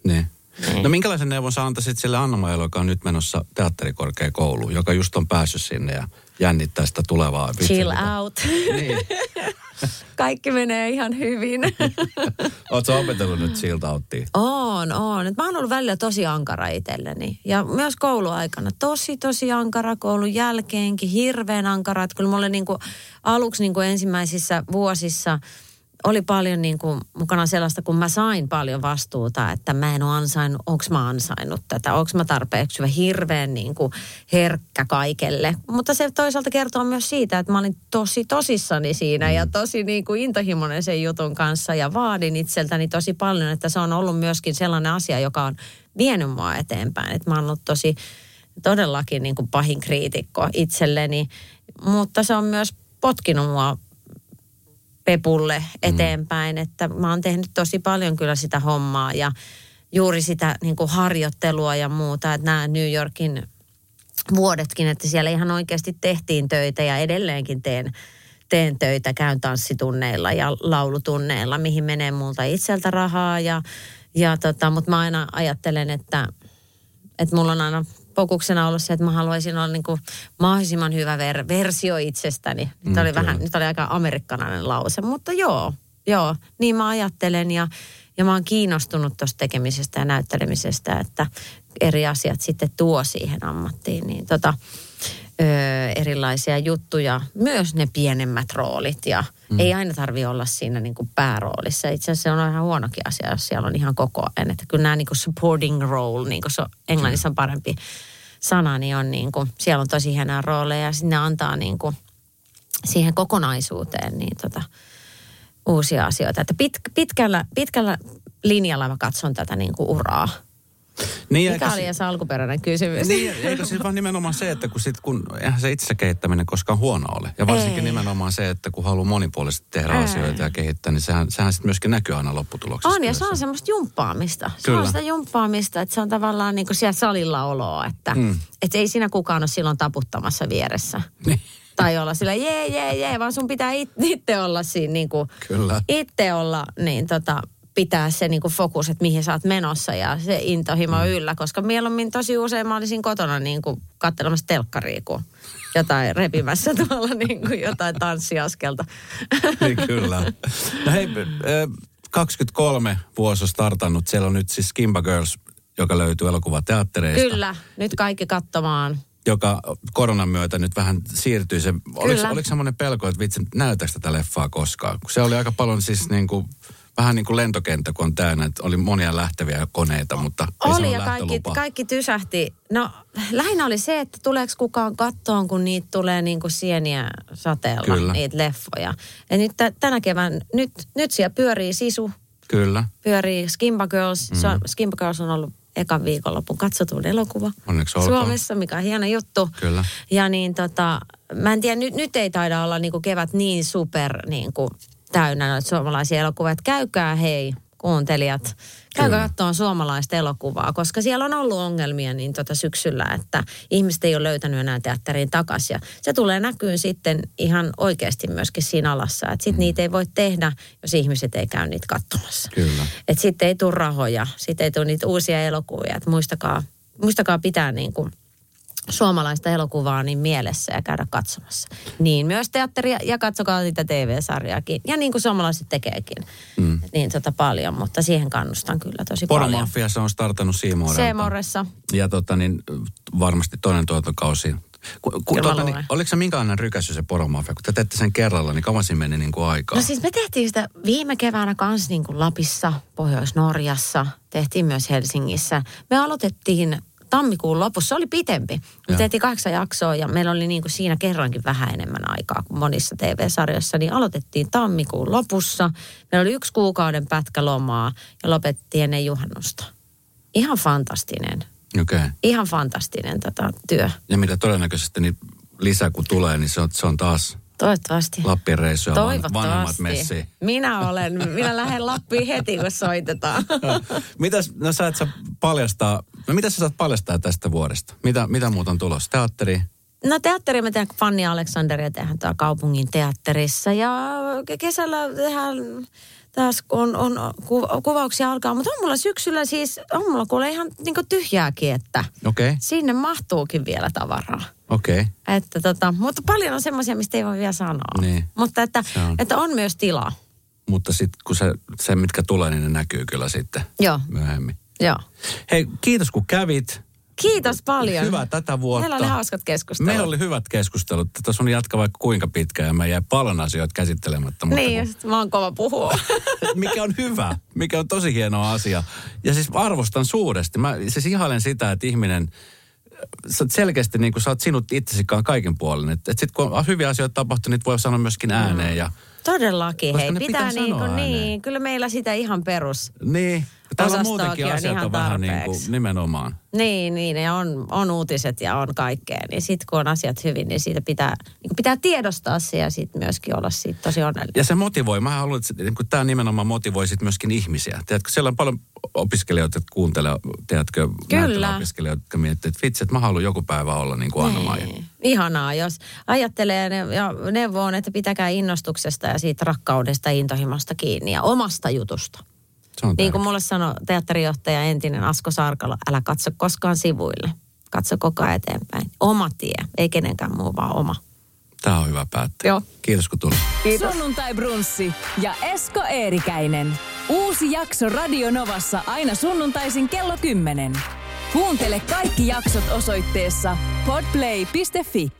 Niin. Niin. No minkälaisen neuvon sä antaisit sille anna joka on nyt menossa teatterikorkeakouluun, joka just on päässyt sinne ja jännittää sitä tulevaa. Chill out. Niin. [LAUGHS] Kaikki menee ihan hyvin. [LAUGHS] Oletko opetellut nyt chill outtia? On, on. Et mä oon ollut välillä tosi ankara itselleni. Ja myös kouluaikana. Tosi, tosi ankara koulun jälkeenkin. Hirveän ankara. Että kyllä mulle niinku, aluksi niinku ensimmäisissä vuosissa oli paljon niin kuin mukana sellaista, kun mä sain paljon vastuuta, että mä en ole ansainnut, onko mä ansainnut tätä, onko mä tarpeeksi hyvä, hirveän niin kuin herkkä kaikelle. Mutta se toisaalta kertoo myös siitä, että mä olin tosi tosissani siinä ja tosi niin kuin intohimoinen sen jutun kanssa ja vaadin itseltäni tosi paljon, että se on ollut myöskin sellainen asia, joka on vienyt mua eteenpäin. Että mä oon ollut tosi todellakin niin kuin pahin kriitikko itselleni, mutta se on myös potkinut mua pepulle eteenpäin, mm. että mä oon tehnyt tosi paljon kyllä sitä hommaa ja juuri sitä niin kuin harjoittelua ja muuta, että nämä New Yorkin vuodetkin, että siellä ihan oikeasti tehtiin töitä ja edelleenkin teen, teen töitä, käyn tanssitunneilla ja laulutunneilla, mihin menee multa itseltä rahaa ja, ja tota, mutta mä aina ajattelen, että, että mulla on aina fokuksena ollut se, että mä haluaisin olla niin kuin mahdollisimman hyvä ver- versio itsestäni. Nyt mm, oli vähän, nyt oli aika amerikkanainen lause, mutta joo, joo, niin mä ajattelen ja, ja mä oon kiinnostunut tuosta tekemisestä ja näyttelemisestä, että eri asiat sitten tuo siihen ammattiin. Niin tota, ö, erilaisia juttuja, myös ne pienemmät roolit ja mm. ei aina tarvi olla siinä niin kuin pääroolissa. Itse asiassa se on ihan huonokin asia, jos siellä on ihan koko ajan. Että kyllä nämä niin kuin supporting role, niin kuin se on, englannissa on parempi sana, niin on niin kuin, siellä on tosi hienoja rooleja ja sinne antaa niin kuin siihen kokonaisuuteen niin tota, uusia asioita. Että pit, pitkällä, pitkällä linjalla mä katson tätä niin kuin uraa. Niin, Mikä oli se alkuperäinen kysymys? Niin, eikö siis vaan nimenomaan se, että kun, sit, kun eihän se itse kehittäminen koskaan huono ole. Ja varsinkin Ei. nimenomaan se, että kun haluaa monipuolisesti tehdä Ei. asioita ja kehittää, niin sehän, sehän sitten myöskin näkyy aina lopputuloksessa. On, ja se on semmoista jumppaamista. Se Kyllä. on sitä jumppaamista, että se on tavallaan niin kuin siellä salilla oloa, että mm. et ei siinä kukaan ole silloin taputtamassa vieressä. Niin tai olla sillä jee, jee, jee, vaan sun pitää itse olla siinä niin kuin, Kyllä. itse olla niin tota, pitää se niin kuin fokus, että mihin sä oot menossa ja se intohimo mm. yllä, koska mieluummin tosi usein mä olisin kotona niin kuin katselemassa telkkaria, kun jotain repimässä [LAUGHS] tuolla niin kuin jotain tanssiaskelta. [LAUGHS] Niin kyllä. No hei, 23 vuosi on startannut. Siellä on nyt siis Skimba Girls, joka löytyy elokuvateattereista. Kyllä, nyt kaikki katsomaan joka koronan myötä nyt vähän siirtyy. Se, oliko, oliko semmoinen pelko, että vitsi, näytäkö tätä leffaa koskaan? Kun se oli aika paljon siis niin kuin vähän niin kuin lentokenttä, kun on täynnä, että oli monia lähteviä koneita, mutta ei Oli ja kaikki, kaikki tysähti. No lähinnä oli se, että tuleeko kukaan kattoon, kun niitä tulee niin kuin sieniä sateella, Kyllä. niitä leffoja. Ja nyt t- tänä kevään, nyt, nyt siellä pyörii Sisu. Kyllä. Pyörii Skimba Girls. Mm. hmm Skimba Girls on ollut ekan viikonlopun katsotun elokuva Onneksi Suomessa, mikä on hieno juttu. Kyllä. Ja niin tota, mä en tiedä, nyt, nyt ei taida olla niin kuin kevät niin super niin kuin täynnä noita suomalaisia elokuvia. Että käykää hei, kuuntelijat, käykää katsomaan suomalaista elokuvaa, koska siellä on ollut ongelmia niin tota syksyllä, että ihmiset ei ole löytänyt enää teatteriin takaisin. Ja se tulee näkyyn sitten ihan oikeasti myöskin siinä alassa, että sitten mm. niitä ei voi tehdä, jos ihmiset ei käy niitä katsomassa. Kyllä. Että sitten ei tule rahoja, sitten ei tule niitä uusia elokuvia, että muistakaa, muistakaa pitää niin kuin suomalaista elokuvaa niin mielessä ja käydä katsomassa. Niin myös teatteria ja katsokaa niitä TV-sarjaakin. Ja niin kuin suomalaiset tekeekin. Mm. Niin tota paljon, mutta siihen kannustan kyllä tosi paljon. Poromafia se on startannut. Seemoressa. Ja tota niin, varmasti toinen tuotantokausi Ku, ku, tuota, niin, oliko se minkälainen rykäsy se poromafia? Kun te teette sen kerralla, niin kauan siinä meni niin kuin aikaa? No siis me tehtiin sitä viime keväänä kanssa niin kuin Lapissa, Pohjois-Norjassa, tehtiin myös Helsingissä. Me aloitettiin tammikuun lopussa. Se oli pitempi. Me tehtiin kahdeksan jaksoa ja meillä oli niin kuin siinä kerrankin vähän enemmän aikaa kuin monissa TV-sarjoissa. Niin aloitettiin tammikuun lopussa. Meillä oli yksi kuukauden pätkä lomaa ja lopettiin ennen juhannusta. Ihan fantastinen. Okay. Ihan fantastinen tätä työ. Ja mitä todennäköisesti niin lisää kun tulee, niin se on, se on taas Toivottavasti. Lappin reissuja vanhemmat messi. Minä olen. Minä lähden Lappiin heti, kun soitetaan. [LAUGHS] Mitäs, no sä et sä paljastaa, no mitä sä saat paljastaa tästä vuodesta? Mitä, mitä muuta on tulossa? Teatteri? No teatteri me tehdään Fanny Aleksanderia tehdään täällä kaupungin teatterissa ja kesällä tehdään taas on, on kuvauksia alkaa, mutta on mulla syksyllä siis, on mulla kuule ihan niin tyhjääkin, että okay. sinne mahtuukin vielä tavaraa. Okei. Okay. Että tota, mutta paljon on semmoisia, mistä ei voi vielä sanoa. Niin. Mutta että on. että on myös tilaa. Mutta sitten kun se, se, mitkä tulee, niin ne näkyy kyllä sitten Joo. myöhemmin. Joo. Hei, kiitos kun kävit. Kiitos paljon. Hyvää tätä vuotta. Meillä oli hauskat keskustelut. Meillä oli hyvät keskustelut. Tässä on jatka vaikka kuinka pitkä ja me jäi paljon asioita käsittelemättä. Mutta Niin, kun- mä oon kova puhua. [LAUGHS] mikä on hyvä, mikä on tosi hieno asia. Ja siis arvostan suuresti. Mä siis ihailen sitä, että ihminen, sä oot selkeästi niin kuin sä oot sinut itsesikaan kaiken puolin. Että et sit kun on hyviä asioita tapahtunut, niitä voi sanoa myöskin ääneen. Ja, Todellakin, hei. Pitää, pitää niin kuin, niin, kyllä meillä sitä ihan perus. niin, täällä Osastoakin muutenkin on asiat ihan on vähän niin kuin nimenomaan. Niin, niin, ja on, on uutiset ja on kaikkea. Niin sitten kun on asiat hyvin, niin siitä pitää, niin pitää tiedostaa se ja sitten myöskin olla siitä tosi onnellinen. Ja se motivoi. Mä haluan, että niin tämä nimenomaan motivoi sit myöskin ihmisiä. Tiedätkö, siellä on paljon opiskelijoita, jotka kuuntelee, tiedätkö, Kyllä. opiskelijoita, jotka miettii, että vitsi, että mä haluan joku päivä olla niin kuin Anna-Maija. Niin. Ihanaa, jos ajattelee ne, ja neuvoon, että pitäkää innostuksesta ja siitä rakkaudesta intohimosta kiinni ja omasta jutusta. Se on Niin kuin mulle sanoi teatterijohtaja entinen Asko Sarkalo, älä katso koskaan sivuille. Katso koko ajan eteenpäin. Oma tie, ei kenenkään muu, vaan oma. Tämä on hyvä päättää. Joo. Kiitos kun tulit. Kiitos. Sunnuntai Brunssi ja Esko Eerikäinen. Uusi jakso Radio Novassa aina sunnuntaisin kello 10. Kuuntele kaikki jaksot osoitteessa podplay.fi.